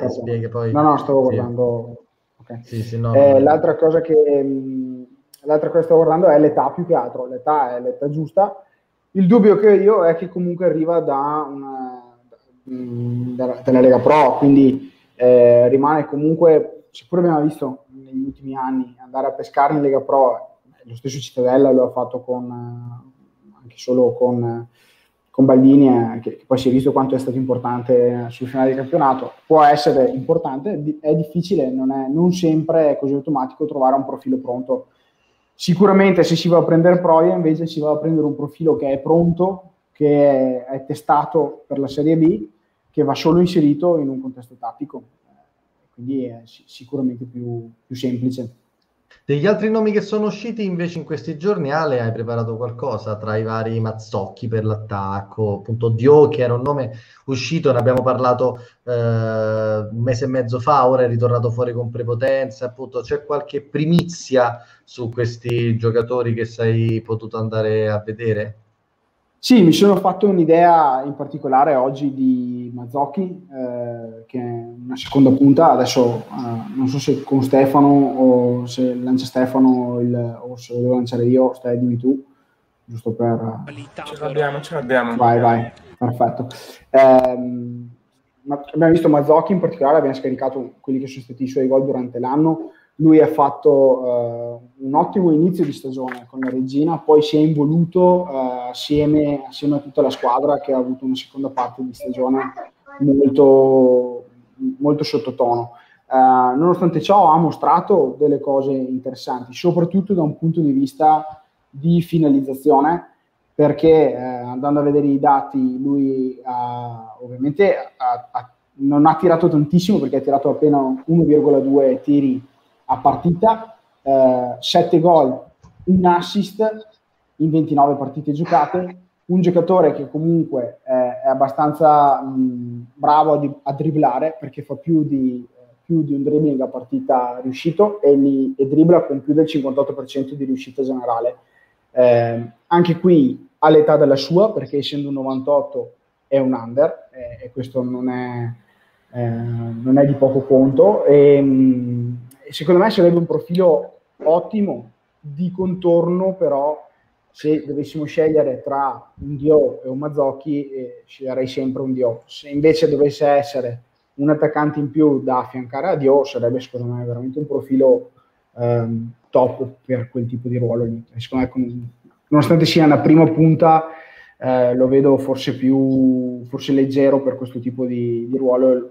poi... No, no, stavo sì. guardando Okay. Sì, sì, no, eh, l'altra cosa che mh, l'altra cosa che sto guardando è l'età più che altro, l'età è l'età giusta. Il dubbio che io è che comunque arriva da una, mh, da, dalla Lega Pro, quindi eh, rimane comunque, seppure abbiamo visto negli ultimi anni andare a pescare in Lega Pro, lo stesso Cittadella lo ha fatto con, anche solo con con Baldini, eh, che, che, poi si è visto quanto è stato importante sul finale del campionato, può essere importante, è difficile, non è non sempre è così automatico trovare un profilo pronto. Sicuramente se si va a prendere Proia invece si va a prendere un profilo che è pronto, che è, è testato per la Serie B, che va solo inserito in un contesto tattico, quindi è sicuramente più, più semplice. Degli altri nomi che sono usciti invece in questi giorni, Ale, hai preparato qualcosa tra i vari Mazzocchi per l'attacco, appunto Dio che era un nome uscito, ne abbiamo parlato eh, un mese e mezzo fa, ora è ritornato fuori con prepotenza, appunto c'è qualche primizia su questi giocatori che sei potuto andare a vedere? Sì, mi sono fatto un'idea in particolare oggi di Mazzocchi, eh, che è una seconda punta, adesso eh, non so se con Stefano o se lancia Stefano il, o se lo devo lanciare io, stai dimmi tu, giusto per... Ce l'abbiamo, ce l'abbiamo. Vai, vai, perfetto. Eh, abbiamo visto Mazzocchi in particolare, abbiamo scaricato quelli che sono stati i suoi gol durante l'anno, lui ha fatto uh, un ottimo inizio di stagione con la regina, poi si è involuto uh, assieme, assieme, a tutta la squadra che ha avuto una seconda parte di stagione molto, molto sottotono. Uh, nonostante ciò ha mostrato delle cose interessanti, soprattutto da un punto di vista di finalizzazione, perché andando a vedere i dati lui ovviamente ha, ha, non ha tirato tantissimo perché ha tirato appena 1,2 tiri a partita, eh, 7 gol, un assist in 29 partite giocate, un giocatore che comunque eh, è abbastanza mh, bravo a, di- a, dribblare perché fa più di, più di, un dribbling a partita riuscito e, li, e dribbla con più del 58% di riuscita generale. Eh, anche qui all'età della sua, perché essendo un 98 è un under eh, e questo non è, eh, non è, di poco conto. E, mh, secondo me sarebbe un profilo ottimo di contorno, però se dovessimo scegliere tra un Dio e un Mazzocchi, eh, sceglierei sempre un Dio. Se invece dovesse essere un attaccante in più da affiancare a Dio, sarebbe secondo me veramente un profilo ehm, top per quel tipo di ruolo lì. Secondo me, nonostante sia una prima punta, eh, lo vedo forse più forse leggero per questo tipo di, di ruolo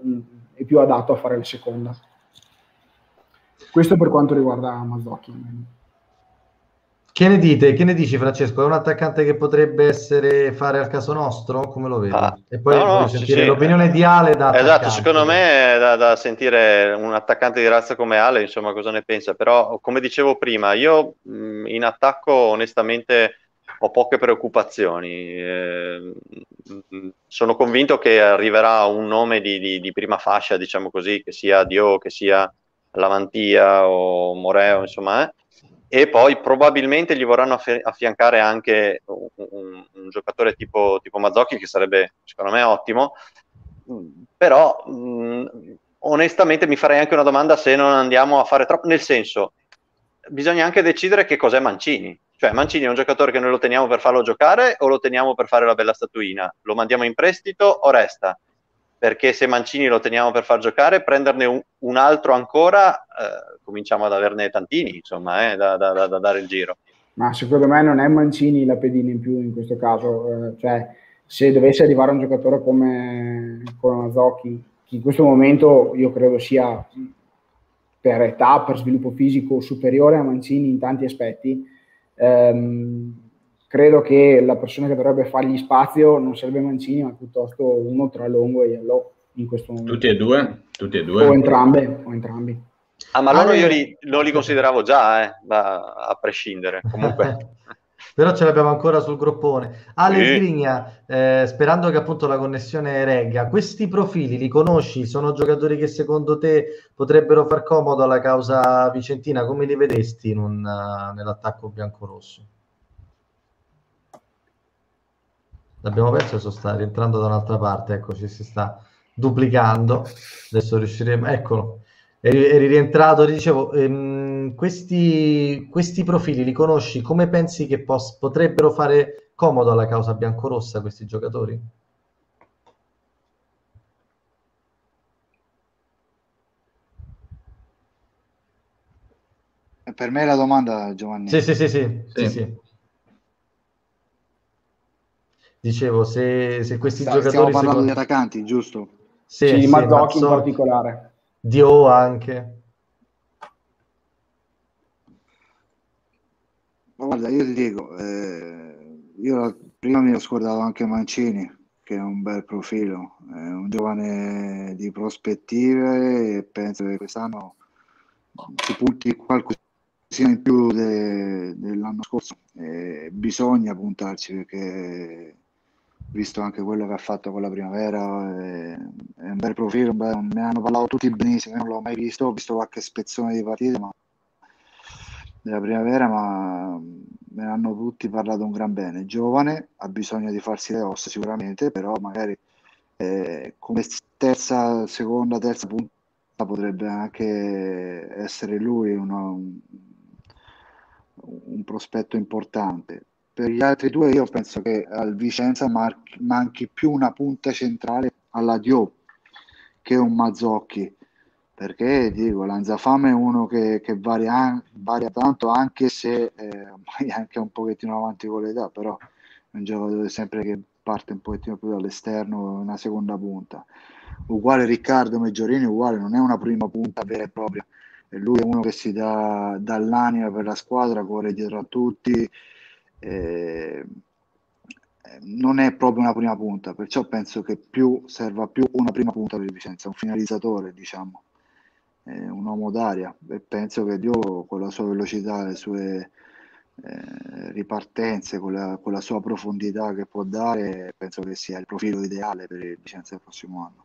e più adatto a fare la seconda. Questo per quanto riguarda Mazzocchi. Che ne dite? Che ne dici Francesco? È un attaccante che potrebbe essere fare al caso nostro? Come lo vedi? Ah, e poi no, no, sentire sì, l'opinione di Ale da Esatto, secondo me è da, da, sentire un attaccante di razza come Ale, insomma, cosa ne pensa. Però, come dicevo prima, io mh, in attacco onestamente ho poche preoccupazioni. Eh, sono convinto che arriverà un nome di, di, di prima fascia, diciamo così, che sia Dio, che sia Lavantia o Moreo, insomma, eh. e poi probabilmente gli vorranno affiancare anche un, un, un giocatore tipo, tipo Mazzocchi, che sarebbe secondo me ottimo, però mh, onestamente mi farei anche una domanda se non andiamo a fare troppo, nel senso, bisogna anche decidere che cos'è Mancini. Cioè, Mancini è un giocatore che noi lo teniamo per farlo giocare o lo teniamo per fare la bella statuina? Lo mandiamo in prestito o resta? Perché se Mancini lo teniamo per far giocare, prenderne un, un altro ancora, eh, cominciamo ad averne tantini, insomma, eh, da, da, da, da, dare il giro. Ma secondo me non è Mancini la pedina in più in questo caso. Eh, cioè, se dovesse arrivare un giocatore come, Mazzocchi, che in questo momento io credo sia per età, per sviluppo fisico superiore a Mancini in tanti aspetti, ehm, credo che la persona che dovrebbe fargli spazio non sarebbe Mancini, ma piuttosto uno tra Longo e Yellow in questo momento. Tutti e due? Tutti e due? O entrambe, o entrambi. Ah, ma loro io li, non li consideravo già, eh, a prescindere. Comunque. Però ce l'abbiamo ancora sul groppone. Ale sì. Sgrigna, eh, sperando che appunto la connessione regga, questi profili li conosci? Sono giocatori che secondo te potrebbero far comodo alla causa vicentina? Come li vedesti in un, uh, nell'attacco biancorosso? L'abbiamo perso, so sta rientrando da un'altra parte, eccoci, si sta duplicando. Adesso riusciremo, eccolo, eri, eri rientrato, dicevo, ehm, questi, questi, profili li conosci? Come pensi che pos- potrebbero fare comodo alla causa biancorossa questi giocatori? Per me la domanda, Giovanni. Sì, sì, sì, sì. sì. sì Dicevo, se, se questi Sta, giocatori... Stiamo parlando secondo... di attaccanti, giusto? Sì, sì, sì Mazzocchi in particolare. Dio anche. Guarda, io ti dico, eh, io prima mi ho scordato anche Mancini, che è un bel profilo, è un giovane di prospettive e penso che quest'anno si punti qualcosina in più de, dell'anno scorso. Eh, bisogna puntarci perché visto anche quello che ha fatto con la primavera, è, è un bel profilo, un bel, ne hanno parlato tutti benissimo, non l'ho mai visto, ho visto qualche spezzone di partite ma, della primavera, ma me ne hanno tutti parlato un gran bene. Giovane, ha bisogno di farsi le ossa sicuramente, però magari eh, come terza, seconda, terza punta potrebbe anche essere lui uno, un, un prospetto importante per gli altri due io penso che al Vicenza mar- manchi più una punta centrale alla Dio che un Mazzocchi. Perché dico Lanzafame è uno che, che varia, varia, tanto anche se eh, è anche un pochettino avanti con l'età però è un giocatore sempre che parte un pochettino più dall'esterno una seconda punta. Uguale Riccardo Meggiorini uguale non è una prima punta vera e propria. E lui è uno che si dà dall'anima per la squadra corre dietro a tutti eh, non è proprio una prima punta, perciò penso che più serva più una prima punta per il Vicenza, un finalizzatore, diciamo, eh, un uomo d'aria e penso che Dio con la sua velocità, le sue eh, ripartenze, con la, con la, sua profondità che può dare, penso che sia il profilo ideale per il Vicenza del prossimo anno.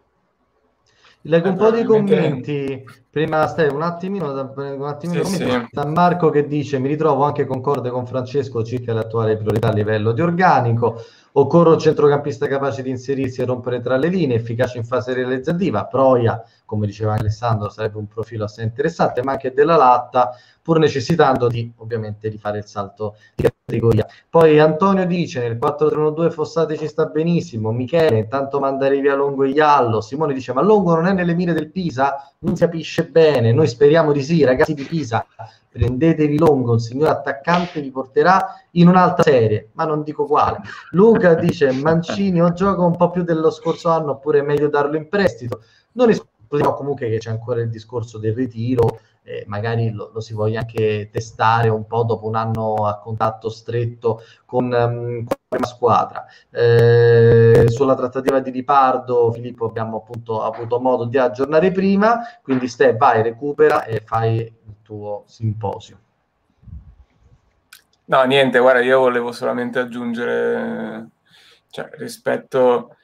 Leggo un po' di commenti. Prima stai un attimino, un attimino sì, sì. San Marco che dice: Mi ritrovo anche concorde con Francesco circa l'attuale priorità a livello di organico. Occorre un centrocampista capace di inserirsi e rompere tra le linee, efficace in fase realizzativa. Proia, come diceva Alessandro, sarebbe un profilo assai interessante, ma anche della latta, pur necessitando di ovviamente di fare il salto di categoria. Poi Antonio dice nel 4-3-1-2 Fossati ci sta benissimo, Michele intanto mandare via Longo e Iallo, Simone dice ma Longo non è nelle mire del Pisa? Non si capisce bene, noi speriamo di sì, ragazzi di Pisa, prendetevi Longo, un signor attaccante vi porterà in un'altra serie, ma non dico quale. Luca dice Mancini o gioca un po' più dello scorso anno oppure è meglio darlo in prestito. Non escludiamo comunque che c'è ancora il discorso del ritiro, eh, magari lo, lo, si voglia anche testare un po' dopo un anno a contatto stretto con, um, con la squadra. Eh, sulla trattativa di Ripardo, Filippo, abbiamo appunto avuto modo di aggiornare prima, quindi Ste, vai, recupera e fai tuo simposio. No, niente, guarda, io volevo solamente aggiungere, cioè, rispetto,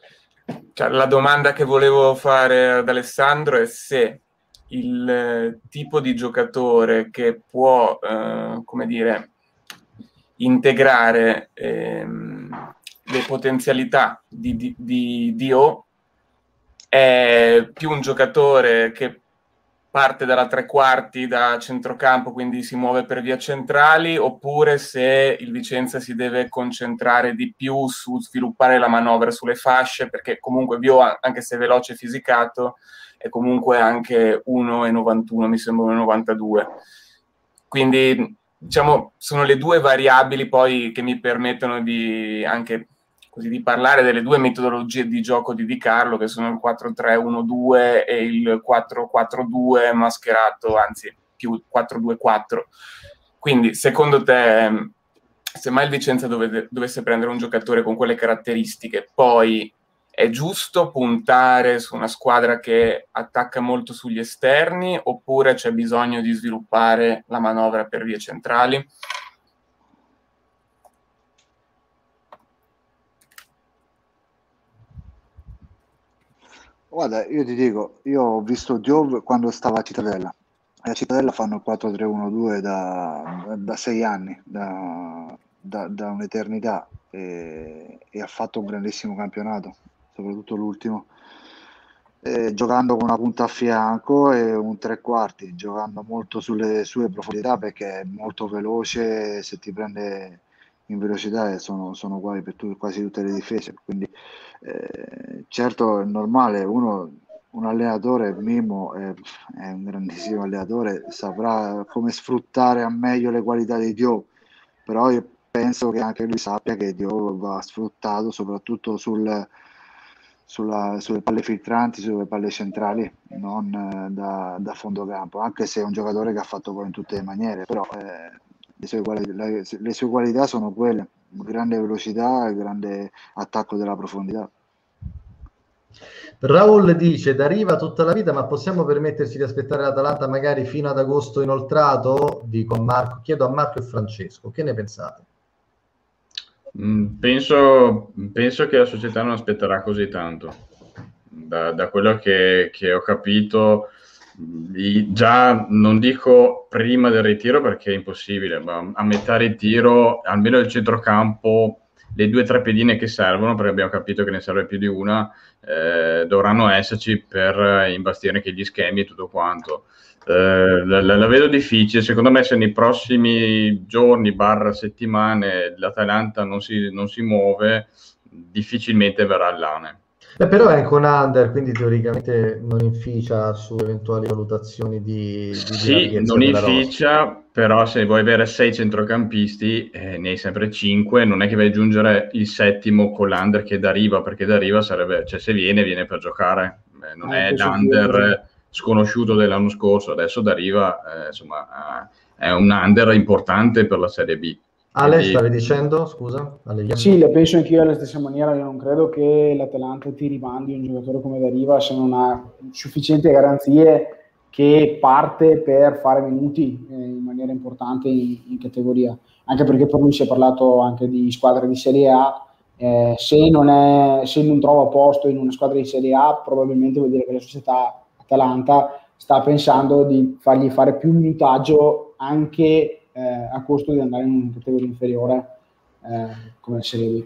cioè, la domanda che volevo fare ad Alessandro è se il eh, tipo di giocatore che può, eh, come dire, integrare ehm, le potenzialità di, di, di Dio è più un giocatore che parte dalla tre quarti da centrocampo, quindi si muove per via centrali, oppure se il Vicenza si deve concentrare di più su sviluppare la manovra sulle fasce, perché comunque Bio, anche se veloce e fisicato, è comunque anche 1,91, mi sembra 1,92. Quindi diciamo sono le due variabili poi che mi permettono di anche così di parlare delle due metodologie di gioco di Di Carlo che sono il 4-3-1-2 e il 4-4-2 mascherato, anzi più 4-2-4. Quindi secondo te se mai il Vicenza dove, dovesse prendere un giocatore con quelle caratteristiche, poi è giusto puntare su una squadra che attacca molto sugli esterni oppure c'è bisogno di sviluppare la manovra per vie centrali? Guarda, io ti dico, io ho visto Diov quando stava a Cittadella. A Cittadella fanno il 4-3-1-2 da, da sei anni, da, da, da un'eternità e, e, ha fatto un grandissimo campionato, soprattutto l'ultimo. Eh, giocando con una punta a fianco e un tre quarti, giocando molto sulle sue profondità perché è molto veloce, se ti prende in velocità sono, sono uguali per tu, quasi tutte le difese. Quindi eh, certo è normale, uno, un allenatore, Mimo è, è, un grandissimo allenatore, saprà come sfruttare a meglio le qualità di Dio, però io penso che anche lui sappia che Dio va sfruttato soprattutto sul, sulla, sulle palle filtranti, sulle palle centrali, non eh, da, da fondo campo, anche se è un giocatore che ha fatto poi in tutte le maniere, però eh, le sue, le, le sue qualità sono quelle, grande velocità grande attacco della profondità. Raul dice da Riva tutta la vita, ma possiamo permetterci di aspettare l'Atalanta magari fino ad agosto inoltrato? Dico a Marco, chiedo a Marco e Francesco, che ne pensate? Mm, penso, penso, che la società non aspetterà così tanto. Da, da quello che, che, ho capito, già non dico prima del ritiro perché è impossibile, ma a metà ritiro, almeno il centrocampo, le due o tre pedine che servono, perché abbiamo capito che ne serve più di una, eh, dovranno esserci per imbastire anche gli schemi e tutto quanto. Eh, la, la, vedo difficile, secondo me se nei prossimi giorni, barra settimane, l'Atalanta non si, non si muove, difficilmente verrà all'ANE. Beh, però è anche un under, quindi teoricamente non inficia su eventuali valutazioni di... di sì, non inficia, però se vuoi avere sei centrocampisti, eh, ne hai sempre cinque, non è che vai aggiungere il settimo con l'under che da riva, perché da riva sarebbe, cioè se viene, viene per giocare, eh, non ah, è l'under sconosciuto dell'anno scorso, adesso da riva, eh, insomma, eh, è un under importante per la Serie B. Ale, Quindi... stavi dicendo, scusa? Ale, sì, la penso anch'io alla stessa maniera. Io non credo che l'Atalanta ti rimandi un giocatore come Dariva se non ha sufficienti garanzie che parte per fare minuti eh, in maniera importante in, in, categoria. Anche perché per lui si è parlato anche di squadre di Serie A. Eh, se, non è, se non trova posto in una squadra di Serie A, probabilmente vuol dire che la società Atalanta sta pensando di fargli fare più minutaggio anche eh, a costo di andare in una categoria inferiore eh, come Serie B.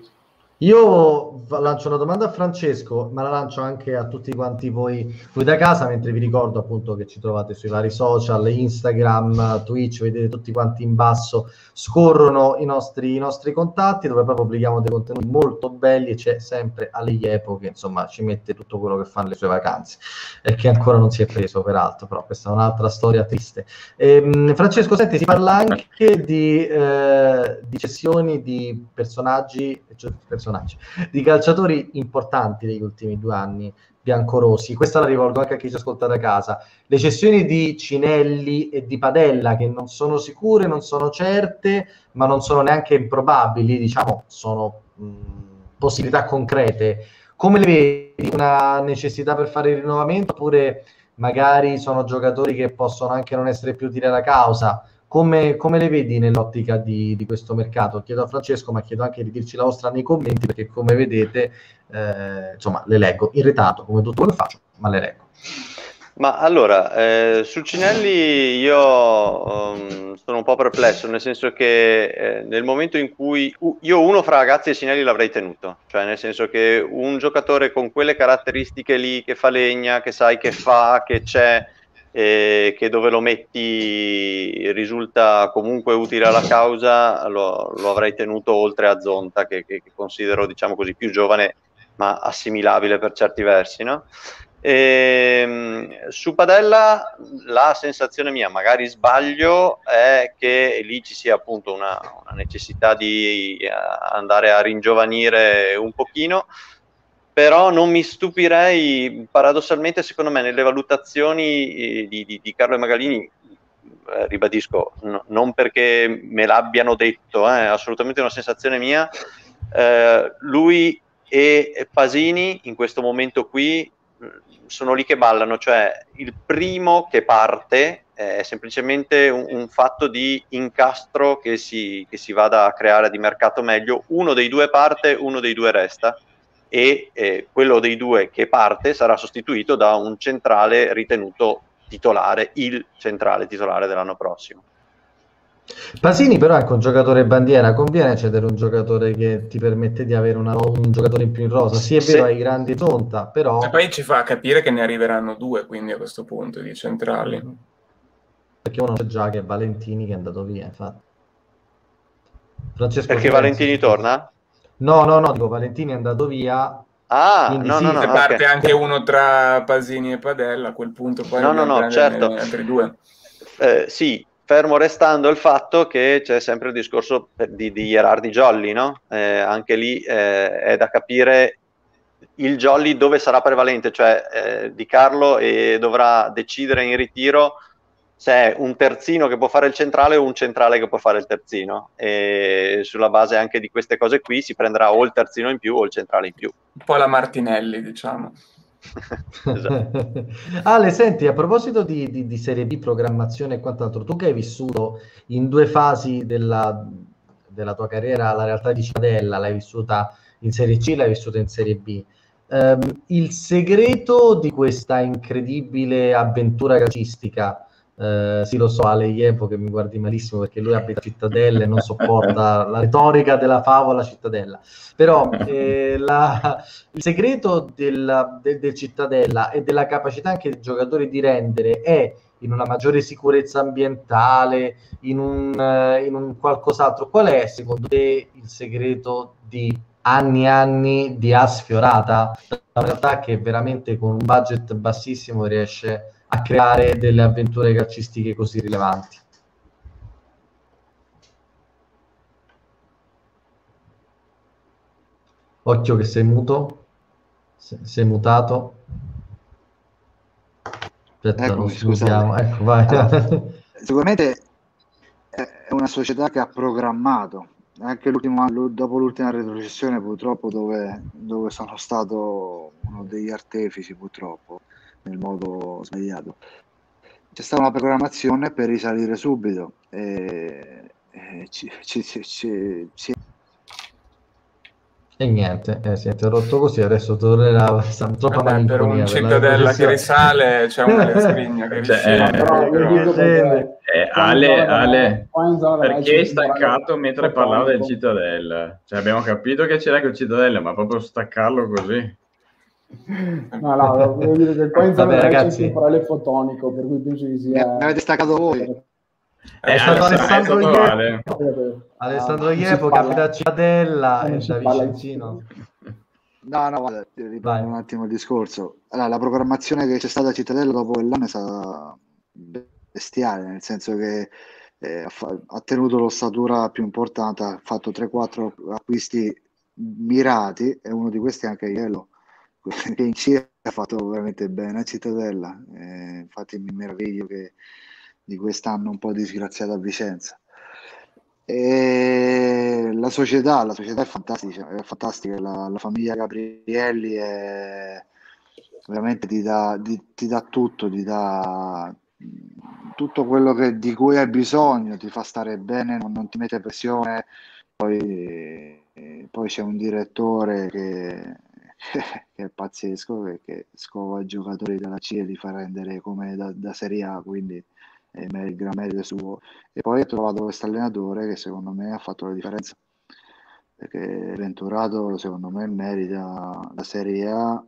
Io lancio una domanda a Francesco, ma la lancio anche a tutti quanti voi, voi da casa, mentre vi ricordo appunto che ci trovate sui vari social, Instagram, Twitch, vedete tutti quanti in basso, scorrono i nostri, i nostri contatti dove poi pubblichiamo dei contenuti molto belli e c'è sempre Ale Iepo che insomma ci mette tutto quello che fa nelle sue vacanze e che ancora non si è preso peraltro, però questa è un'altra storia triste. Ehm, Francesco, senti, si parla anche di, eh, di cessioni di personaggi, cioè personaggi personaggi, di calciatori importanti degli ultimi due anni biancorossi. Questa la rivolgo anche a chi ci ascolta da casa. Le cessioni di Cinelli e di Padella, che non sono sicure, non sono certe, ma non sono neanche improbabili, diciamo, sono mh, possibilità concrete. Come le vedi? Una necessità per fare il rinnovamento oppure magari sono giocatori che possono anche non essere più utili alla causa? Come, come, le vedi nell'ottica di, di, questo mercato? Chiedo a Francesco, ma chiedo anche di dirci la vostra nei commenti, perché come vedete, eh, insomma, le leggo in ritardo, come tutto quello che faccio, ma le leggo. Ma allora, eh, su Cinelli io um, sono un po' perplesso, nel senso che eh, nel momento in cui uh, io uno fra ragazzi e Cinelli l'avrei tenuto, cioè nel senso che un giocatore con quelle caratteristiche lì, che fa legna, che sai che fa, che c'è, eh, che dove lo metti risulta comunque utile alla causa, lo, lo avrei tenuto oltre a Zonta, che, che, considero diciamo così più giovane ma assimilabile per certi versi, no? E, ehm, su Padella la sensazione mia, magari sbaglio, è che lì ci sia appunto una, una necessità di eh, andare a ringiovanire un pochino, però non mi stupirei paradossalmente secondo me nelle valutazioni eh, di, di, di Carlo Magalini eh, ribadisco, no, non perché me l'abbiano detto, è eh, assolutamente una sensazione mia, eh, lui e Pasini in questo momento qui sono lì che ballano, cioè il primo che parte è semplicemente un, un fatto di incastro che si, che si, vada a creare di mercato meglio, uno dei due parte, uno dei due resta e eh, quello dei due che parte sarà sostituito da un centrale ritenuto titolare, il centrale titolare dell'anno prossimo. Pasini però è anche un giocatore bandiera, conviene cedere un giocatore che ti permette di avere una, un giocatore in più in rosa, sì è vero hai grandi zonta, però... E poi ci fa capire che ne arriveranno due quindi a questo punto di centrali. Perché uno c'è già che è Valentini che è andato via, infatti. Francesco Perché Valentini torna? No, no, no, dico Valentini è andato via. Ah, no, sì, no, no, se parte okay. anche uno tra Pasini e Padella, a quel punto poi no, no, no, certo. altri due. Eh, sì, fermo restando il fatto che c'è sempre il discorso di, di Gerardi Jolly, no? eh, anche lì eh, è da capire il Jolly dove sarà prevalente, cioè eh, Di Carlo e dovrà decidere in ritiro se è un terzino che può fare il centrale o un centrale che può fare il terzino e sulla base anche di queste cose qui si prenderà o il terzino in più o il centrale in più. Un po' la Martinelli diciamo. esatto. Ale, senti, a proposito di, di, di, Serie B, programmazione e quant'altro, tu che hai vissuto in due fasi della, della tua carriera la realtà di Cittadella, l'hai vissuta in Serie C, l'hai vissuta in Serie B. Um, il segreto di questa incredibile avventura calcistica eh, sì, lo so, Ale Iepo che mi guardi malissimo perché lui abita Cittadella e non sopporta la retorica della favola Cittadella. Però eh, la, il segreto del, del, del, Cittadella e della capacità anche del giocatore di rendere è in una maggiore sicurezza ambientale, in un, uh, in un qualcos'altro. Qual è secondo te il segreto di anni e anni di A sfiorata? Una realtà che veramente con un budget bassissimo riesce a a creare delle avventure calcistiche così rilevanti. Occhio che sei muto, sei mutato. Aspetta, Eccomi, scusate. Ecco, vai. Allora, sicuramente è una società che ha programmato anche l'ultimo anno, dopo l'ultima retrocessione purtroppo dove, dove sono stato uno degli artefici purtroppo nel modo sbagliato. C'è stata una programmazione per risalire subito e, e ci, ci, ci, ci, e niente, eh, si è interrotto così, adesso tornerà troppa Vabbè, per un cittadella che risale c'è una scrigna che cioè, risale. Eh, eh, Ale, Ale perché hai staccato mentre parlavo del cittadella? Cioè, abbiamo capito che c'era col cittadella, ma proprio staccarlo così. No, no, devo dire che poi Vabbè, ragazzi... un parallelo fotonico, per cui penso che sia... Mi avete staccato voi. È, è stato Alessandro Iepo, Alessandro Iepo, capita Cittadella e da Vicentino. No, no, guarda, riprendo un attimo il discorso. Allora, la programmazione che c'è stata a Cittadella dopo quell'anno è stata bestiale, nel senso che eh, ha, ha, tenuto l'ossatura più importante, ha fatto 3-4 acquisti mirati e uno di questi è anche Ielo in C ha fatto veramente bene a Cittadella, eh, infatti mi meraviglio che di quest'anno un po' disgraziato a Vicenza. E la società, la società è fantastica, è fantastica. La, la famiglia Gabrielli è, veramente ti dà, di, ti dà tutto, ti dà tutto quello che, di cui hai bisogno, ti fa stare bene, non, non ti mette pressione. Poi, poi c'è un direttore che che è pazzesco perché scova i giocatori della C e li fa rendere come da, da Serie A, quindi è il gran merito suo. E poi ho trovato questo allenatore che secondo me ha fatto la differenza, perché Venturato secondo me merita la Serie A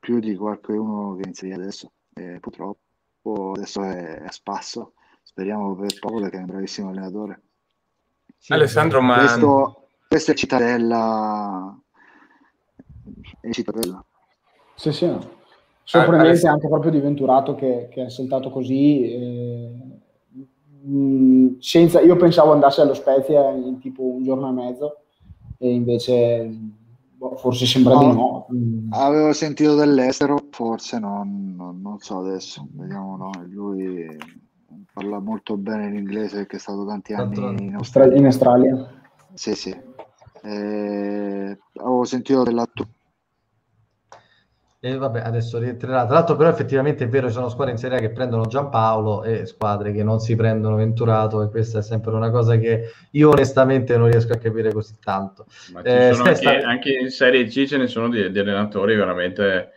più di qualcuno che in Serie A adesso, e purtroppo adesso è a spasso, speriamo per poco perché è un bravissimo allenatore. Sì, Alessandro, ma... Questo, questo è Cittadella. È Cittadella. Sì, sì. No. Sorprendente ah, anche proprio di Venturato che, che è saltato così. Eh, senza, io pensavo andasse allo Spezia in tipo un giorno e mezzo e invece boh, forse sembra no, di no. Avevo sentito dell'estero, forse non, non, non so adesso, vediamo no. Lui parla molto bene l'inglese perché è stato tanti anni in Australia. In Australia. Sì, sì. Eh, avevo sentito dell'atto. E vabbè, adesso rientrerà. Tra l'altro, però, effettivamente è vero, ci sono squadre in Serie A che prendono Giampaolo e squadre che non si prendono Venturato, e questa è sempre una cosa che io onestamente non riesco a capire così tanto. Ma eh, anche, sta... anche, in Serie C ce ne sono di, di allenatori veramente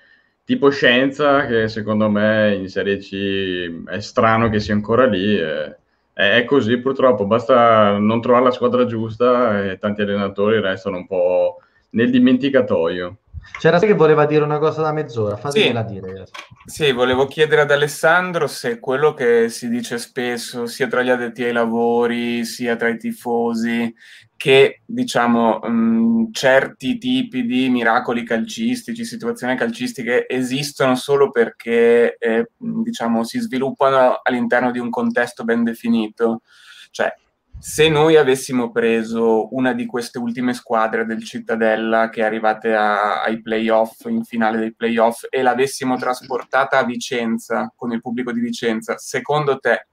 tipo Scienza, che secondo me in Serie C è strano che sia ancora lì. E è così purtroppo, basta non trovare la squadra giusta e tanti allenatori restano un po' nel dimenticatoio. C'era che voleva dire una cosa da mezz'ora, fatemela sì. dire. Sì, volevo chiedere ad Alessandro se quello che si dice spesso, sia tra gli addetti ai lavori, sia tra i tifosi, che diciamo mh, certi tipi di miracoli calcistici, situazioni calcistiche esistono solo perché eh, diciamo si sviluppano all'interno di un contesto ben definito. Cioè, se noi avessimo preso una di queste ultime squadre del Cittadella che è arrivate a, ai playoff, in finale dei playoff, e l'avessimo trasportata a Vicenza con il pubblico di Vicenza, secondo te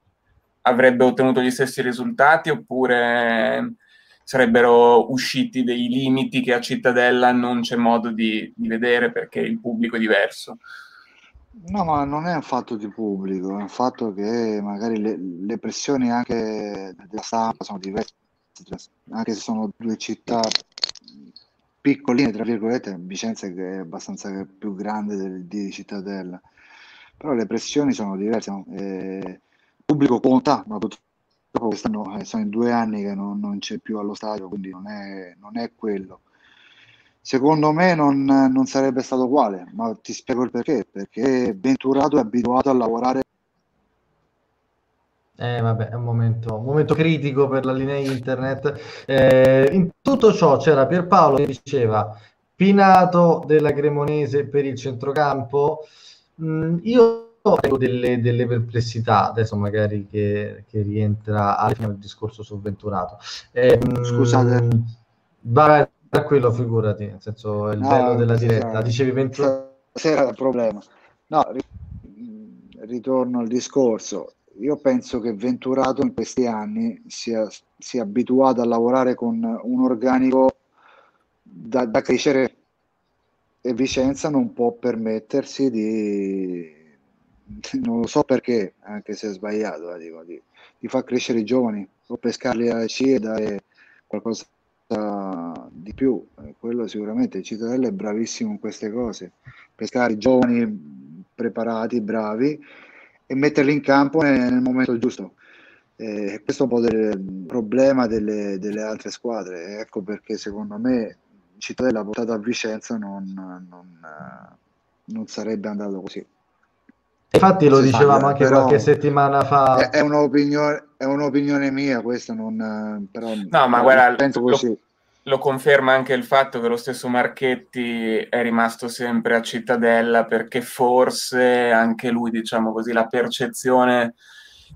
avrebbe ottenuto gli stessi risultati oppure sarebbero usciti dei limiti che a Cittadella non c'è modo di, di vedere perché il pubblico è diverso? No, ma non è un fatto di pubblico, è un fatto che magari le, le pressioni anche della stampa sono diverse, anche se sono due città piccoline, tra virgolette, Vicenza che è abbastanza più grande di Cittadella, però le pressioni sono diverse. Il pubblico conta, ma purtroppo quest'anno eh, sono in due anni che non, non c'è più allo stadio, quindi non è, non è quello. Secondo me non, non, sarebbe stato uguale, ma ti spiego il perché. Perché Venturato è abituato a lavorare. Eh, vabbè, è un momento, un momento critico per la linea internet. Eh, in tutto ciò c'era Pierpaolo che diceva Pinato della Cremonese per il centrocampo. Mm, io ho delle, delle, perplessità, adesso magari che, che rientra del discorso su Venturato. Eh, Scusate. Va, Tranquillo, figurati, nel senso è il no, bello della diretta. Dicevi 20... Stasera il problema. No, ritorno al discorso. Io penso che Venturato in questi anni sia, sia abituato a lavorare con un organico da, da crescere e Vicenza non può permettersi di non lo so perché, anche se è sbagliato, eh, dico, di, di, far crescere i giovani o pescarli alla C e dare qualcosa di più, eh, quello sicuramente Cittadella è bravissimo in queste cose, pescare giovani preparati, bravi e metterli in campo nel, momento giusto. Eh, questo è un po' del problema delle, delle, altre squadre, ecco perché secondo me Cittadella portata a Vicenza non, non, non sarebbe andato così. Infatti lo dicevamo anche qualche settimana fa. È, è, un'opinione, è, un'opinione, mia questa, non, però no, ma guarda, penso così. Lo, lo, conferma anche il fatto che lo stesso Marchetti è rimasto sempre a Cittadella perché forse anche lui, diciamo così, la percezione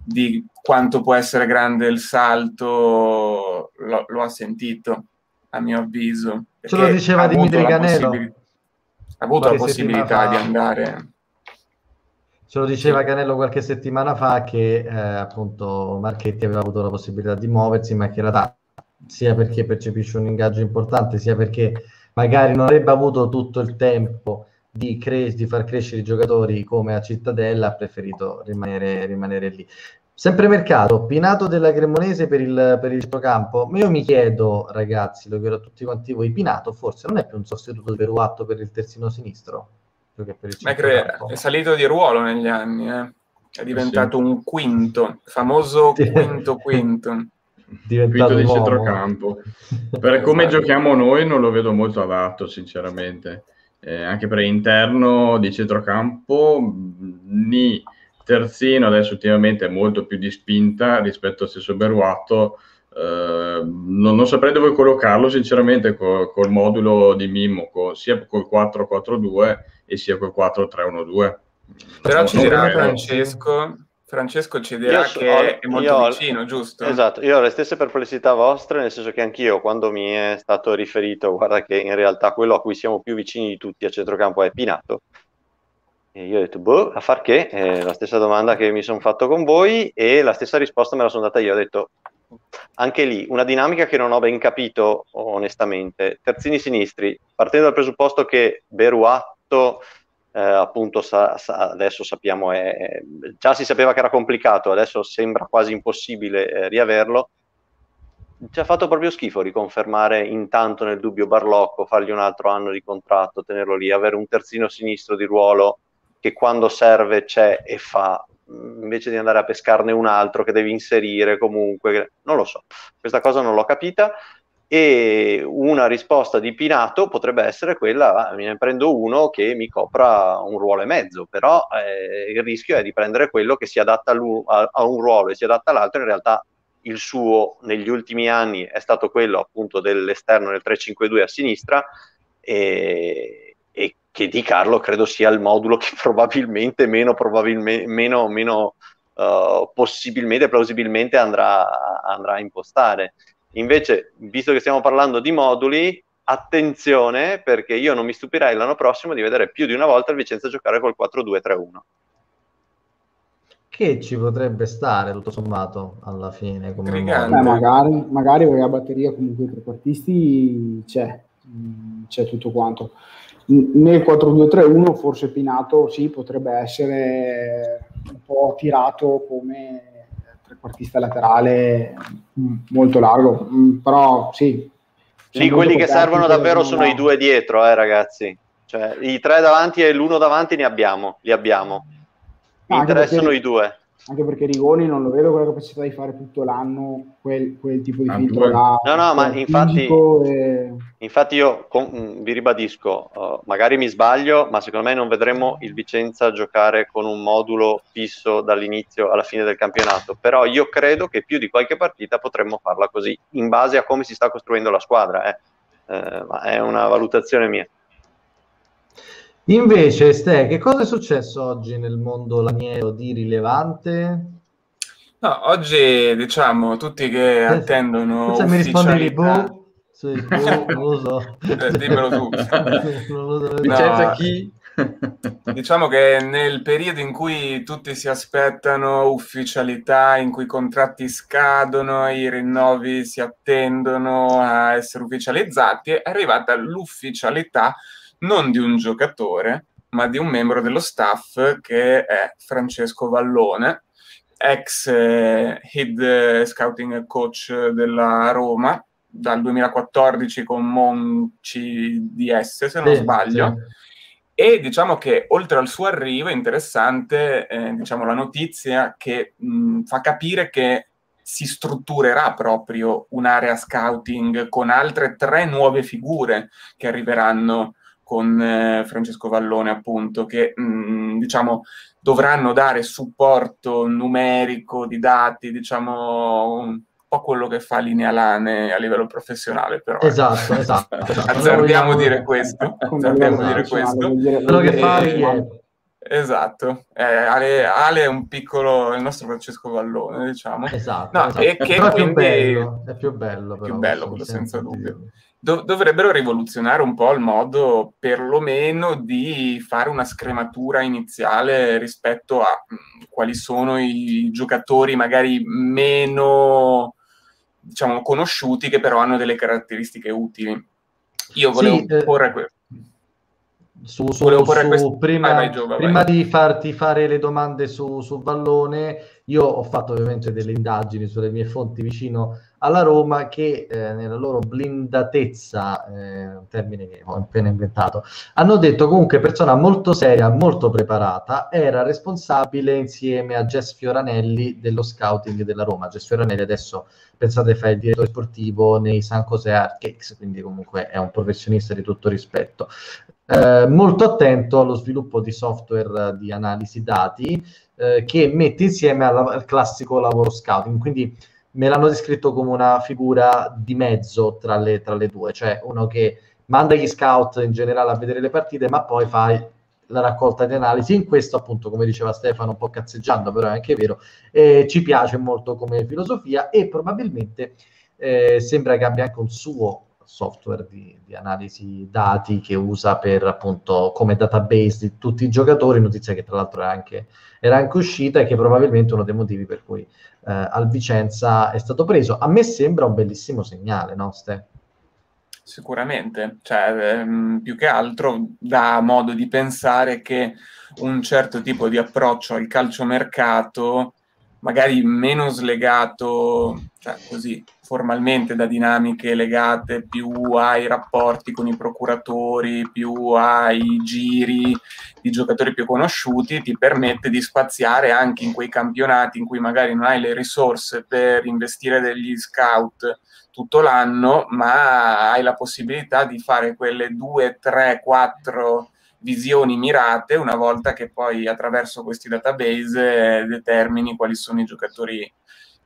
di quanto può essere grande il salto lo, lo ha sentito, a mio avviso. Ce lo diceva Dimitri Canelo. Ha avuto la possibilità di andare Ce lo diceva Canello qualche settimana fa che eh, appunto Marchetti aveva avuto la possibilità di muoversi, ma che in realtà sia perché percepisce un ingaggio importante, sia perché magari non avrebbe avuto tutto il tempo di, cre- di far crescere i giocatori come a Cittadella, ha preferito rimanere, rimanere lì. Sempre mercato, Pinato della Cremonese per il, per il centrocampo. Ma io mi chiedo, ragazzi, lo chiedo a tutti quanti voi, Pinato forse non è più un sostituto di Peruatto per il terzino sinistro? Più che per il centrocampo. è salito di ruolo negli anni, eh. è diventato sì. un quinto, famoso quinto quinto. Diventato quinto di centrocampo. per come esatto. giochiamo noi non lo vedo molto adatto, sinceramente. Eh, anche per interno di centrocampo, ni terzino adesso ultimamente è molto più di spinta rispetto al stesso Beruatto. Eh, non, non, saprei dove collocarlo sinceramente col, col modulo di Mimmo, con, sia col 4-4-2 e sia col 4-3-1-2. Però ci dirà Francesco, Francesco ci dirà io, che ho, è molto io, vicino, giusto? Esatto, io ho le stesse perplessità vostre, nel senso che anch'io quando mi è stato riferito, guarda che in realtà quello a cui siamo più vicini di tutti a centrocampo è Pinato, e io ho detto, boh, a far che? Eh, la stessa domanda che mi sono fatto con voi e la stessa risposta me la sono data io. Ho detto, anche lì, una dinamica che non ho ben capito onestamente. Terzini sinistri, partendo dal presupposto che Beruatto, eh, appunto, sa, sa, adesso sappiamo, è, già si sapeva che era complicato, adesso sembra quasi impossibile eh, riaverlo. Ci ha fatto proprio schifo riconfermare intanto nel dubbio Barlocco, fargli un altro anno di contratto, tenerlo lì, avere un terzino sinistro di ruolo che quando serve c'è e fa, invece di andare a pescarne un altro che devi inserire comunque, non lo so, questa cosa non l'ho capita e una risposta di Pinato potrebbe essere quella, ah, me ne prendo uno che mi copra un ruolo e mezzo, però eh, il rischio è di prendere quello che si adatta a, a un ruolo e si adatta all'altro, in realtà il suo negli ultimi anni è stato quello appunto dell'esterno nel 3-5-2 a sinistra e, che di Carlo credo sia il modulo che probabilmente meno, probabilmente, meno, meno uh, possibilmente, plausibilmente andrà, andrà a impostare. Invece, visto che stiamo parlando di moduli, attenzione perché io non mi stupirei l'anno prossimo di vedere più di una volta il Vicenza giocare col 4-2-3-1. Che ci potrebbe stare tutto sommato alla fine. Come Beh, magari, magari perché la batteria comunque tra trequartisti c'è, c'è tutto quanto nel 4-2-3-1 forse Pinato sì, potrebbe essere un po' tirato come trequartista laterale mm, molto largo, mm, però sì. Lì quelli che servono davvero sono i due dietro, eh, ragazzi. Cioè, i tre davanti e l'uno davanti ne abbiamo, li abbiamo. Mi interessano i due anche perché Rigoni non lo vedo con la capacità di fare tutto l'anno quel, quel tipo di filtro là, no no ma infatti, e... infatti io con, mm, vi ribadisco uh, magari mi sbaglio ma secondo me non vedremo il Vicenza giocare con un modulo fisso dall'inizio alla fine del campionato. Però io credo che più di qualche partita potremmo farla così in base a come si sta costruendo la squadra eh. Eh, ma è una valutazione mia Invece, Ste, che cosa è successo oggi nel mondo laniero di rilevante? No, oggi diciamo tutti che eh, attendono. Senza mi rispondi boh, sì, boh, non lo so. Eh, dimmelo tu. Vicenza no, chi? diciamo che nel periodo in cui tutti si aspettano ufficialità, in cui i contratti scadono, i rinnovi si attendono a essere ufficializzati, è arrivata l'ufficialità non di un giocatore, ma di un membro dello staff che è Francesco Vallone, ex eh, head scouting coach della Roma dal 2014 con Monci DS, se non sì, sbaglio. Sì. E diciamo che oltre al suo arrivo è interessante eh, diciamo, la notizia che mh, fa capire che si strutturerà proprio un'area scouting con altre tre nuove figure che arriveranno con eh, Francesco Vallone, appunto, che mh, mm, diciamo dovranno dare supporto numerico di dati, diciamo un po' quello che fa Linea Lane a livello professionale, però. Eh. Esatto, esatto. Azzardiamo dire questo. Azzardiamo dire questo. Quello che fa e... Esatto, eh, Ale, Ale, è un piccolo, il nostro Francesco Vallone, diciamo. Esatto, no, esatto. E che però quindi... è più bello, è più bello, però, più bello senza dubbio. Dire dov- dovrebbero rivoluzionare un po' il modo perlomeno di fare una scrematura iniziale rispetto a mh, mm, quali sono i giocatori magari meno diciamo conosciuti che però hanno delle caratteristiche utili. Io volevo sì, eh, porre questo. su, su, su prima, vai, vai, Gio, prima di farti fare le domande su, su Vallone, io ho fatto ovviamente delle indagini sulle mie fonti vicino alla Roma che eh, nella loro blindatezza, eh, un termine che ho appena inventato, hanno detto comunque persona molto seria, molto preparata, era responsabile insieme a Jess Fioranelli dello scouting della Roma. Jess Fioranelli adesso pensate fa il direttore sportivo nei San Jose Arcades, quindi comunque è un professionista di tutto rispetto. Eh, molto attento allo sviluppo di software di analisi dati eh, che mette insieme alla, al classico lavoro scouting, quindi me l'hanno descritto come una figura di mezzo tra le, tra le due, cioè uno che manda gli scout in generale a vedere le partite, ma poi fa la raccolta di analisi. In questo, appunto, come diceva Stefano, un po' cazzeggiando, però è anche vero, eh, ci piace molto come filosofia e probabilmente eh, sembra che abbia anche un suo software di, di, analisi dati che usa per appunto come database di tutti i giocatori, notizia che tra l'altro era anche, era anche uscita e che probabilmente uno dei motivi per cui al Vicenza è stato preso. A me sembra un bellissimo segnale, no Ste? Sicuramente, cioè, ehm, più che altro dà modo di pensare che un certo tipo di approccio al calciomercato, magari meno slegato, cioè così, formalmente da dinamiche legate più ai rapporti con i procuratori, più ai giri di giocatori più conosciuti, ti permette di spaziare anche in quei campionati in cui magari non hai le risorse per investire degli scout tutto l'anno, ma hai la possibilità di fare quelle due, tre, quattro visioni mirate una volta che poi attraverso questi database eh, determini quali sono i giocatori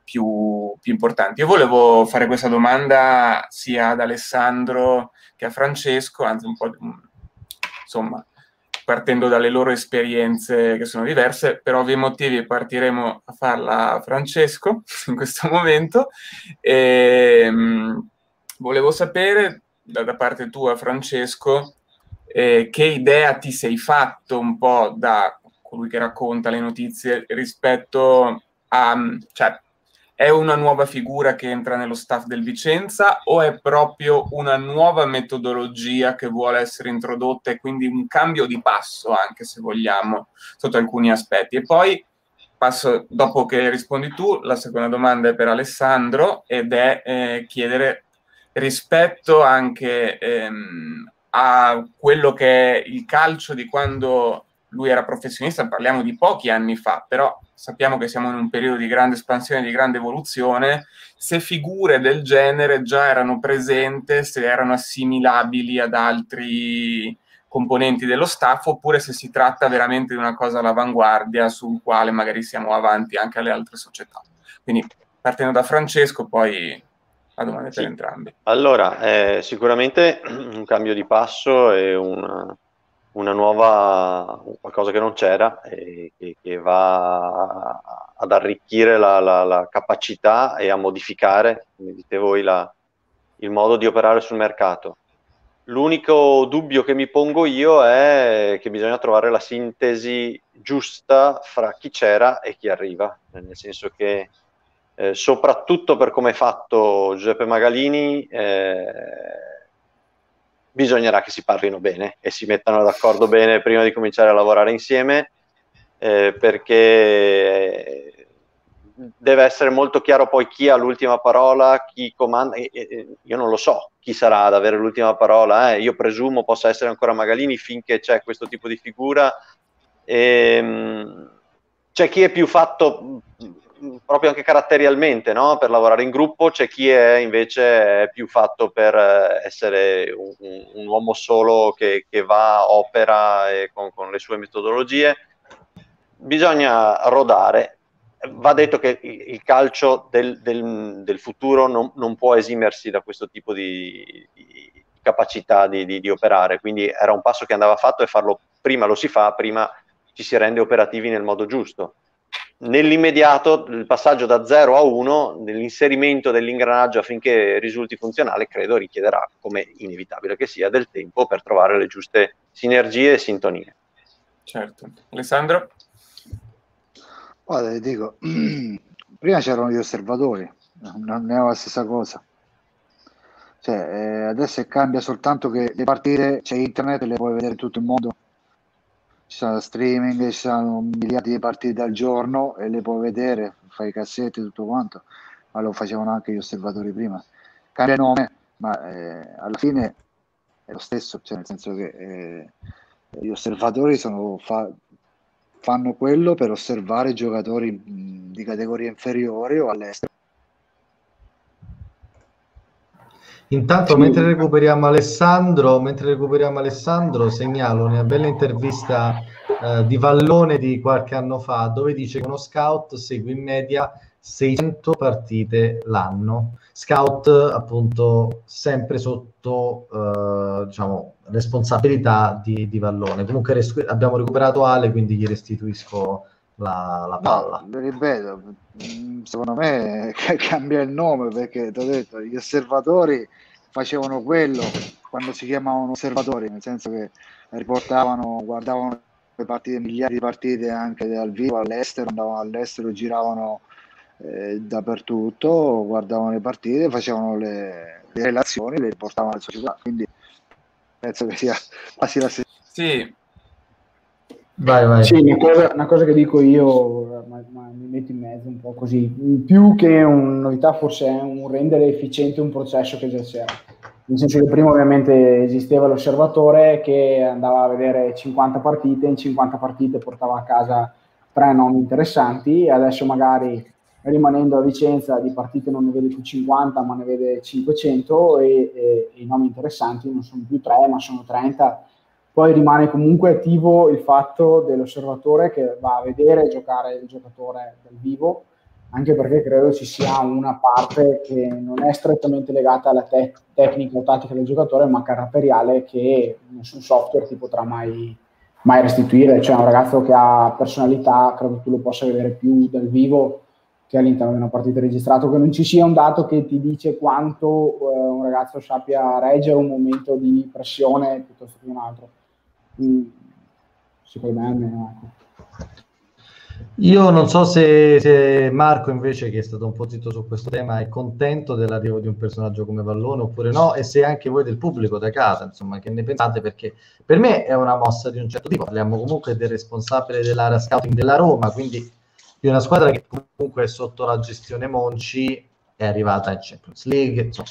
più, più, importanti. Io volevo fare questa domanda sia ad Alessandro che a Francesco, anzi un po' insomma partendo dalle loro esperienze che sono diverse, per ovvi motivi partiremo a farla a Francesco in questo momento. E, ehm, mh, volevo sapere da, da, parte tua, Francesco, eh, che idea ti sei fatto un po' da colui che racconta le notizie rispetto a, cioè, è una nuova figura che entra nello staff del Vicenza o è proprio una nuova metodologia che vuole essere introdotta e quindi un cambio di passo anche se vogliamo sotto alcuni aspetti? E poi passo, dopo che rispondi tu, la seconda domanda è per Alessandro ed è eh, chiedere rispetto anche ehm, a quello che è il calcio di quando lui era professionista, parliamo di pochi anni fa, però sappiamo che siamo in un periodo di grande espansione, di grande evoluzione, se figure del genere già erano presenti, se erano assimilabili ad altri componenti dello staff, oppure se si tratta veramente di una cosa all'avanguardia sul quale magari siamo avanti anche alle altre società. Quindi partendo da Francesco, poi la domanda sì. per entrambi. Allora, eh, sicuramente un cambio di passo e una una nuova, qualcosa che non c'era e che, che va ad arricchire la, la, la, capacità e a modificare, come dite voi, la, il modo di operare sul mercato. L'unico dubbio che mi pongo io è che bisogna trovare la sintesi giusta fra chi c'era e chi arriva, nel senso che eh, soprattutto per come è fatto Giuseppe Magalini, eh, bisognerà che si parlino bene e si mettano d'accordo bene prima di cominciare a lavorare insieme, eh, perché deve essere molto chiaro poi chi ha l'ultima parola, chi comanda. Io non lo so chi sarà ad avere l'ultima parola, eh. io presumo possa essere ancora Magalini finché c'è questo tipo di figura. E, ehm, c'è chi è più fatto proprio anche caratterialmente no? per lavorare in gruppo, c'è chi è invece più fatto per eh, essere un, un uomo solo che, che va, opera con, con, le sue metodologie. Bisogna rodare. Va detto che il calcio del, del, del futuro non, non, può esimersi da questo tipo di, di capacità di, di, di operare, quindi era un passo che andava fatto e farlo prima lo si fa, prima ci si rende operativi nel modo giusto nell'immediato il passaggio da 0 a 1 nell'inserimento dell'ingranaggio affinché risulti funzionale credo richiederà come inevitabile che sia del tempo per trovare le giuste sinergie e sintonie. Certo. Alessandro? Guarda ti dico prima c'erano gli osservatori non è la stessa cosa. Cioè, eh, adesso cambia soltanto che le partite, c'è internet e le puoi vedere tutto il mondo. Ci sono streaming, ci sono miliardi di partite al giorno e le puoi vedere, fai i cassetti e tutto quanto, ma lo facevano anche gli osservatori prima. Cambia nome, ma eh, alla fine è lo stesso, cioè nel senso che eh, gli osservatori sono, fa, fanno quello per osservare giocatori mh, di categoria inferiore o all'estero. Intanto, sì. mentre recuperiamo Alessandro, mentre recuperiamo Alessandro, segnalo una bella intervista eh, di Vallone di qualche anno fa, dove dice che uno scout segue in media 600 partite l'anno. Scout, appunto, sempre sotto eh, diciamo, responsabilità di, di Vallone. Comunque, res- abbiamo recuperato Ale, quindi gli restituisco la, la palla. No, ripeto, secondo me cambia il nome perché ti ho detto, gli osservatori facevano quello quando si chiamavano osservatori, nel senso che riportavano, guardavano le partite, migliaia di partite anche dal vivo all'estero, andavano all'estero, giravano eh, dappertutto, guardavano le partite, facevano le, le relazioni, le riportavano alla società. Quindi penso che sia quasi la stessa. Sì, Vai, vai. Sì, una cosa, una cosa, che dico io, ma, ma, mi metto in mezzo un po' così, più che una novità forse è un rendere efficiente un processo che già c'era. Nel senso che prima ovviamente esisteva l'osservatore che andava a vedere 50 partite, in 50 partite portava a casa tre nomi interessanti e adesso magari rimanendo a Vicenza di partite non ne vede più 50 ma ne vede 500 e, e, e i nomi interessanti non sono più tre ma sono 30 poi rimane comunque attivo il fatto dell'osservatore che va a vedere giocare il giocatore dal vivo, anche perché credo ci sia una parte che non è strettamente legata alla te- tecnica o tattica del giocatore, ma caratteriale che nessun software ti potrà mai, mai restituire. Cioè un ragazzo che ha personalità, credo tu lo possa vedere più dal vivo che all'interno di una partita registrata, che non ci sia un dato che ti dice quanto eh, un ragazzo sappia reggere un momento di pressione piuttosto che un altro secondo me io non so se, se, Marco invece che è stato un po' zitto su questo tema è contento dell'arrivo di un personaggio come Vallone oppure no? E se anche voi del pubblico da casa insomma che ne pensate? Perché per me è una mossa di un certo tipo. Parliamo comunque del responsabile dell'area scouting della Roma quindi di una squadra che comunque è sotto la gestione Monci è arrivata in Champions League insomma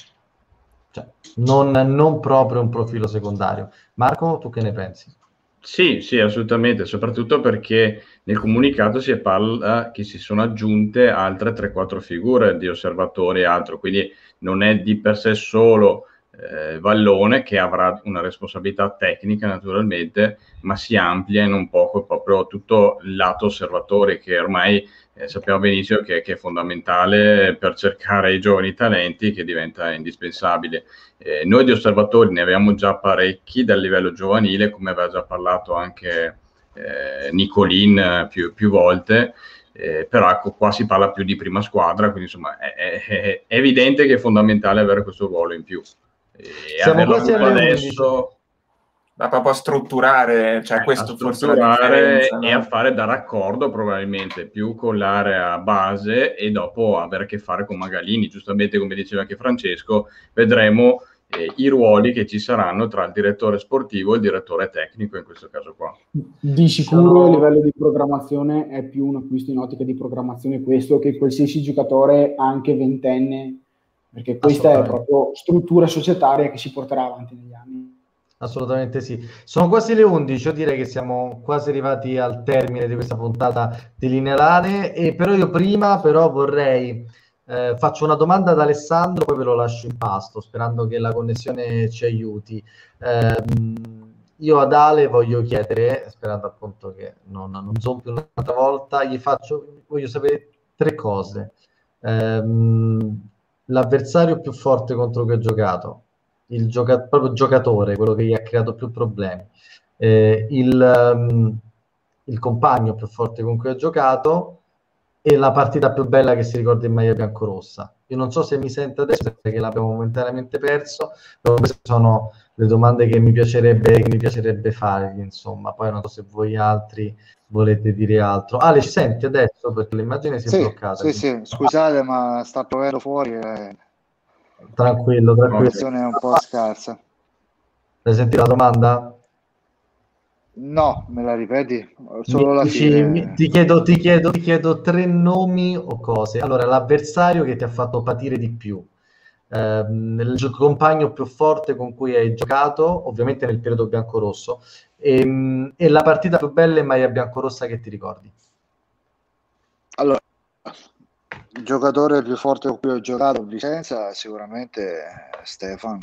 cioè, non, non proprio un profilo secondario Marco tu che ne pensi? Sì, sì, assolutamente, soprattutto perché nel comunicato si parla che si sono aggiunte altre 3-4 figure di osservatori e altro, quindi non è di per sé solo eh, Vallone che avrà una responsabilità tecnica naturalmente, ma si amplia in un poco proprio tutto il lato osservatori che ormai eh, sappiamo benissimo che, che, è fondamentale per cercare i giovani talenti che diventa indispensabile. Eh, noi di osservatori ne abbiamo già parecchi dal livello giovanile, come aveva già parlato anche eh, Nicolin eh, più, più volte. Eh, però ecco, qua si parla più di prima squadra, quindi insomma è, è, è evidente che è fondamentale avere questo ruolo in più. E Siamo quasi adesso da proprio a strutturare, cioè eh, questo a strutturare e no? a fare da raccordo probabilmente più con l'area base e dopo avere a che fare con Magalini, giustamente come diceva anche Francesco, vedremo eh, i ruoli che ci saranno tra il direttore sportivo e il direttore tecnico in questo caso qua. Di sicuro Sono... a livello di programmazione è più un acquisto in ottica di programmazione questo che qualsiasi giocatore anche ventenne, perché questa è proprio struttura societaria che si porterà avanti negli anni. Assolutamente sì. Sono quasi le 11, io direi che siamo quasi arrivati al termine di questa puntata di Lineare, e però io prima però vorrei, eh, faccio una domanda ad Alessandro, poi ve lo lascio in pasto, sperando che la connessione ci aiuti. Eh, io ad Ale voglio chiedere, sperando appunto che non, non zompi un'altra volta, gli faccio, voglio sapere tre cose. Eh, l'avversario più forte contro cui ho giocato, il gioca- proprio giocatore, quello che gli ha creato più problemi, eh, il, um, il, compagno più forte con cui ha giocato e la partita più bella che si ricorda in maglia biancorossa. Io non so se mi sente adesso perché l'abbiamo momentaneamente perso, però queste sono le domande che mi piacerebbe, che mi piacerebbe fargli, insomma. Poi non so se voi altri volete dire altro. Ale, ci senti adesso? Perché l'immagine si è sì, bloccata. Sì, sì, scusate, ma sta provando fuori e Tranquillo, La tranquillo. connessione è un po' scarsa. Hai sentito la domanda? No, me la ripeti? Solo Mi la fine. mi- ti, chiedo, ti, chiedo, ti chiedo tre nomi o cose. Allora, l'avversario che ti ha fatto patire di più, ehm, il compagno più forte con cui hai giocato, ovviamente nel periodo bianco-rosso, ehm, e, la partita più bella in maglia bianco-rossa che ti ricordi. Allora, il giocatore più forte con cui ho giocato a Vicenza sicuramente è Stefan.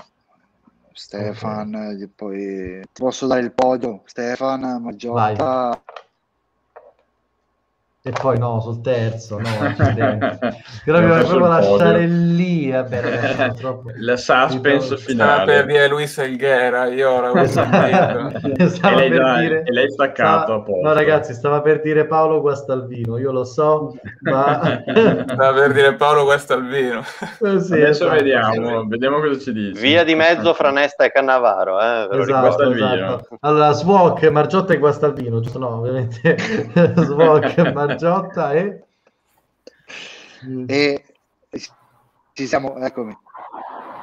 Stefan, e poi posso dare il podio, Stefan, Maggiotta, E poi no, sul terzo, no, perso proprio lasciare lì, vabbè, ragazzi, purtroppo. La suspense Stava per finale. dire Luis Elghera, io ora Esatto. Stava E lei per dire- e lei staccato stava- a posto. No, ragazzi, stava per dire Paolo Guastalvino, io lo so, ma Stava per dire Paolo Guastalvino. Eh sì, Adesso esatto. vediamo, vediamo cosa ci dice. Via di mezzo fra Nesta e Cannavaro, eh, ve Esatto, esatto. Allora, Swok, Margiotta e Guastalvino, giusto? No, ovviamente Swok, Margiotta e... e ci siamo, eccomi,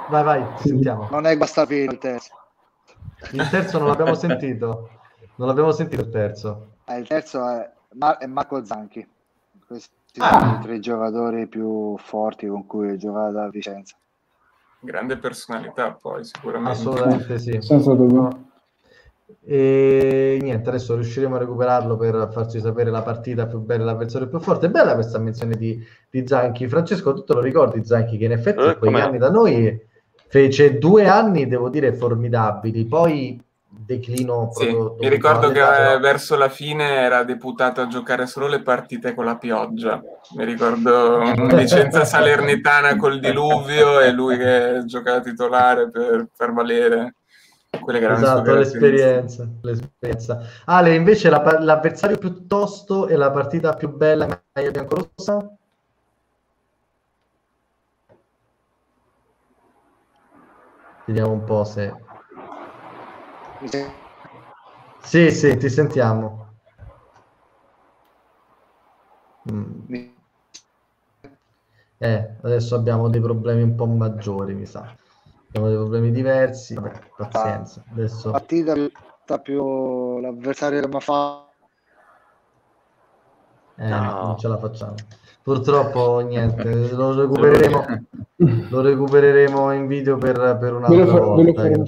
Vai, vai, ti sentiamo. non è Guastavino il terzo, Il terzo non l'abbiamo sentito. Non l'abbiamo sentito il terzo. Eh, il terzo è, Mar- è Marco Zanchi. Questi Ah. sono i tre giocatori più forti con cui ho giocato a Vicenza. Grande personalità poi sicuramente. Assolutamente sì. Senza dubbio. E niente, adesso riusciremo a recuperarlo per farci sapere la partita più bella, l'avversario più forte. È bella questa menzione di, di Zanchi. Francesco, tu te lo ricordi Zanchi che in effetti Eh, a quegli come no. anni da noi fece due anni, devo dire, formidabili. Poi declino Sì, mi ricordo che però- verso la fine era deputato a giocare solo le partite con la pioggia. Mi ricordo licenza salernitana col diluvio e lui che giocava titolare per far valere quelle che erano Esatto, l'esperienza, l'esperienza. Ale, invece la l'avversario più tosto e la partita più bella in maglia biancorossa? Vediamo un po' se... Sì, sì, ti sentiamo. Mm, Eh, adesso abbiamo dei problemi un po' maggiori, mi sa. Abbiamo dei problemi diversi. Vabbè, pazienza. Adesso... partita più, più l'avversario che mi fa Eh, No. non ce la facciamo. Purtroppo niente, lo recupereremo, lo recupereremo in video per, per un'altra ve lo volta. Ve lo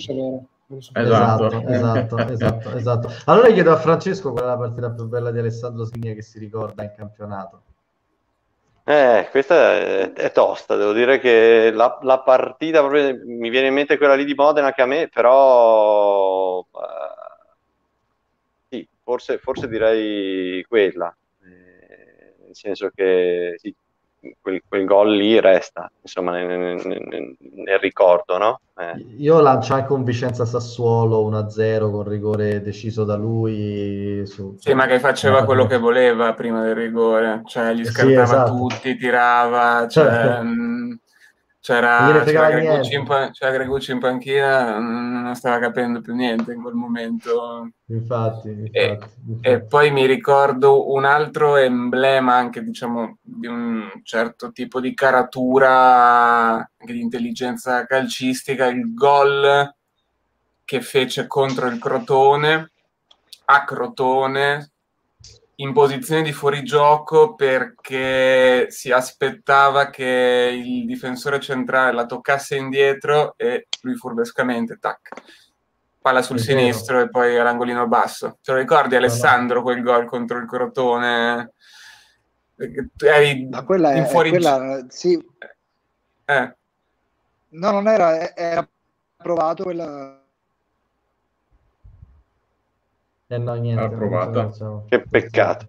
sapere. Esatto. Esatto, esatto, esatto, esatto. Allora chiedo a Francesco qual è la partita più bella di Alessandro Schinia che si ricorda in campionato. Eh, questa è, tosta, devo dire che la, la partita proprio mi viene in mente quella lì di Modena che a me, però eh, sì, forse, forse direi quella, Eh, nel senso che sì, quel, quel gol lì resta, insomma, nel, nel- nel- ricordo, no? Eh, Io lancio anche un Vicenza Sassuolo 1-0 con rigore deciso da lui. Su, Sì, ma che faceva una quello che partita- voleva prima del rigore, cioè gli Eh sì, scartava esatto. tutti, tirava, cioè, Certo. C'era, c'era, Gregucci in, c'era Gregucci in panchina, non stava capendo più niente in quel momento. Infatti, E, infatti, e infatti. poi mi ricordo un altro emblema anche, diciamo, di un certo tipo di caratura, anche di intelligenza calcistica, il gol che fece contro il Crotone, a Crotone, in posizione di fuorigioco perché si aspettava che il difensore centrale la toccasse indietro e lui furbescamente, tac, palla sul È vero. sinistro e poi all'angolino basso. Te lo ricordi. Alessandro quel gol contro il Crotone? Eri ma quella in è, fuori... quella sì Eh, no non era era provato quella Eh no, niente. La facciamo. Che peccato.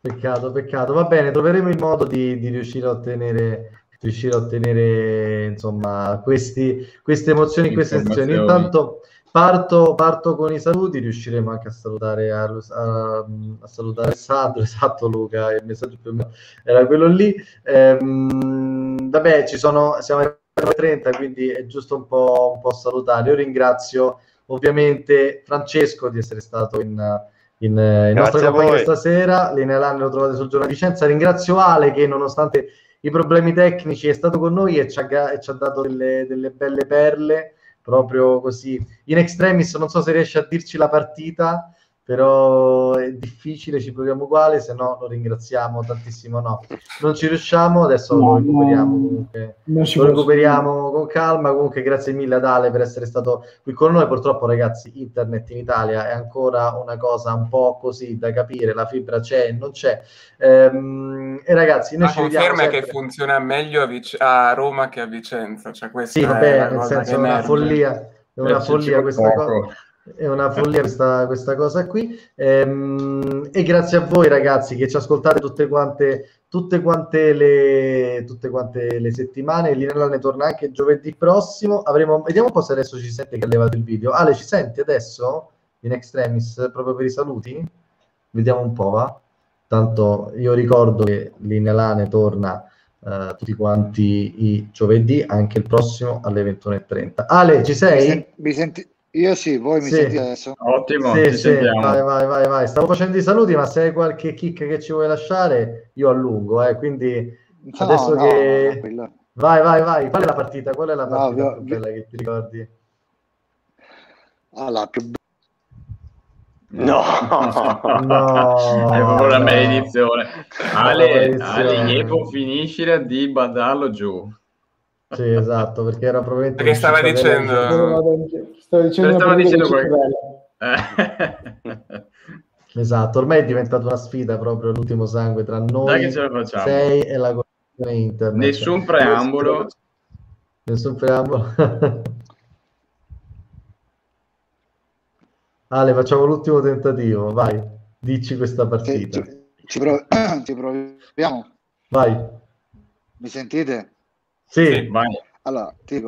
Peccato, peccato. Va bene, troveremo il modo di, di riuscire a ottenere, riuscire a ottenere insomma, questi, queste emozioni in queste. Informazioni. Intanto parto, parto con i saluti, riusciremo anche a salutare, a, a- a salutare Alessandro, esatto Luca, il messaggio più o meno era quello lì. Ehm, vabbè, ci sono, siamo alle 30, quindi è giusto un po', un po' salutare. Io ringrazio ovviamente Francesco di essere stato in, in, eh, in nostra compagnia voi. stasera. Linea Lanne lo trovate sul giorno di Vicenza. Ringrazio Ale che nonostante i problemi tecnici, è stato con noi e ci ha, e ci ha dato delle, delle belle perle, proprio così. In extremis non so se riesce a dirci la partita, però è difficile, ci proviamo uguale, se no lo ringraziamo tantissimo. No, non ci riusciamo, adesso no, lo recuperiamo comunque. Lo recuperiamo con calma. Comunque, grazie mille ad Ale per essere stato qui con noi. Purtroppo, ragazzi, internet in Italia è ancora una cosa un po' così da capire. La fibra c'è, non c'è. Ehm, e ragazzi, noi ci conferma sempre... che funziona meglio a, Vic- a, Roma che a Vicenza. Cioè, questa sì, vabbè, nel senso è una follia. È una follia questa poco. cosa è una follia questa, questa cosa qui. Ehm, e grazie a voi ragazzi che ci ascoltate tutte quante, tutte quante, le, tutte quante le settimane. Linella ne torna anche giovedì prossimo. Avremo, vediamo un po' se adesso ci sente che ha levato il video. Ale, ci senti adesso? In extremis, proprio per i saluti? Vediamo un po', va? Tanto io ricordo che Linelane torna uh, tutti quanti i giovedì, anche il prossimo alle 21.30. Ale, ci sei? Mi senti? Io sì, voi mi sì. sentite adesso? Ottimo, sì, sì. Vai, vai, vai, vai. Stavo facendo i saluti, ma se hai qualche kick che ci vuoi lasciare, io allungo, eh. quindi no, adesso no, che... No, vai, vai, vai. Qual è la partita? Qual è la partita più bella che ti ricordi? Ah, la più No, no, è proprio la maledizione. Ale, Ale, Iepo finiscila di badarlo giù. Sì, esatto, perché era probabilmente... Perché stava dicendo... Stava dicendo, stava dicendo esatto, ormai è diventata una sfida proprio l'ultimo sangue tra noi sei e la connessione internet. Nessun preambolo. Nessun preambolo. Ale, facciamo l'ultimo tentativo, vai, dici questa partita. Ci, ci, prov- ci proviamo. Vai. Mi sentite? Sì, sì vai. Allora, ti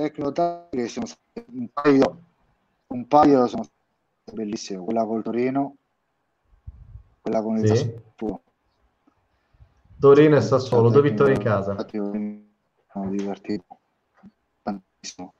tecnico sono un paio, un paio sono state bellissime, quella col Torino, quella con il sì. Sassuolo. Torino e Sassuolo, due vittorie in casa. Sono divertito tantissimo.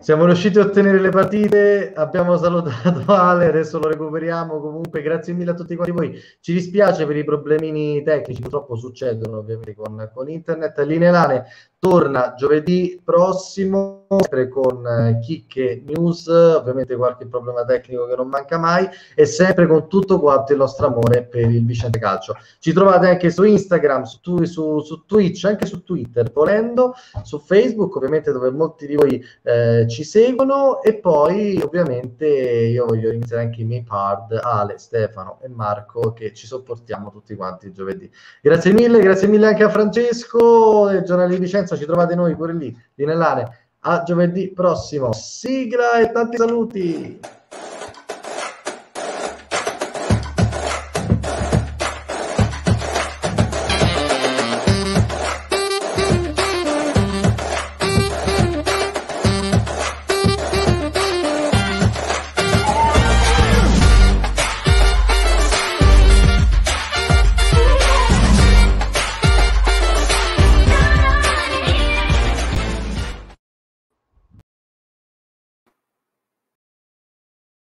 Siamo riusciti a ottenere le partite, abbiamo salutato Ale, adesso lo recuperiamo. Comunque, grazie mille a tutti quanti voi. Ci dispiace per i problemini tecnici, purtroppo succedono ovviamente con, con internet. Linelane torna giovedì prossimo sempre con eh, chicche news, ovviamente qualche problema tecnico che non manca mai e sempre con tutto quanto il nostro amore per il Vicente Calcio. Ci trovate anche su Instagram, su, su, su Twitch, anche su Twitter, volendo, su Facebook ovviamente dove molti di voi eh, ci seguono e poi ovviamente io voglio ringraziare anche i miei pard, Ale, Stefano e Marco che ci sopportiamo tutti quanti giovedì. Grazie mille, grazie mille anche a Francesco, il giornale di Vicenza, ci trovate noi pure lì, di Nellane. A giovedì prossimo. Sigla e tanti saluti.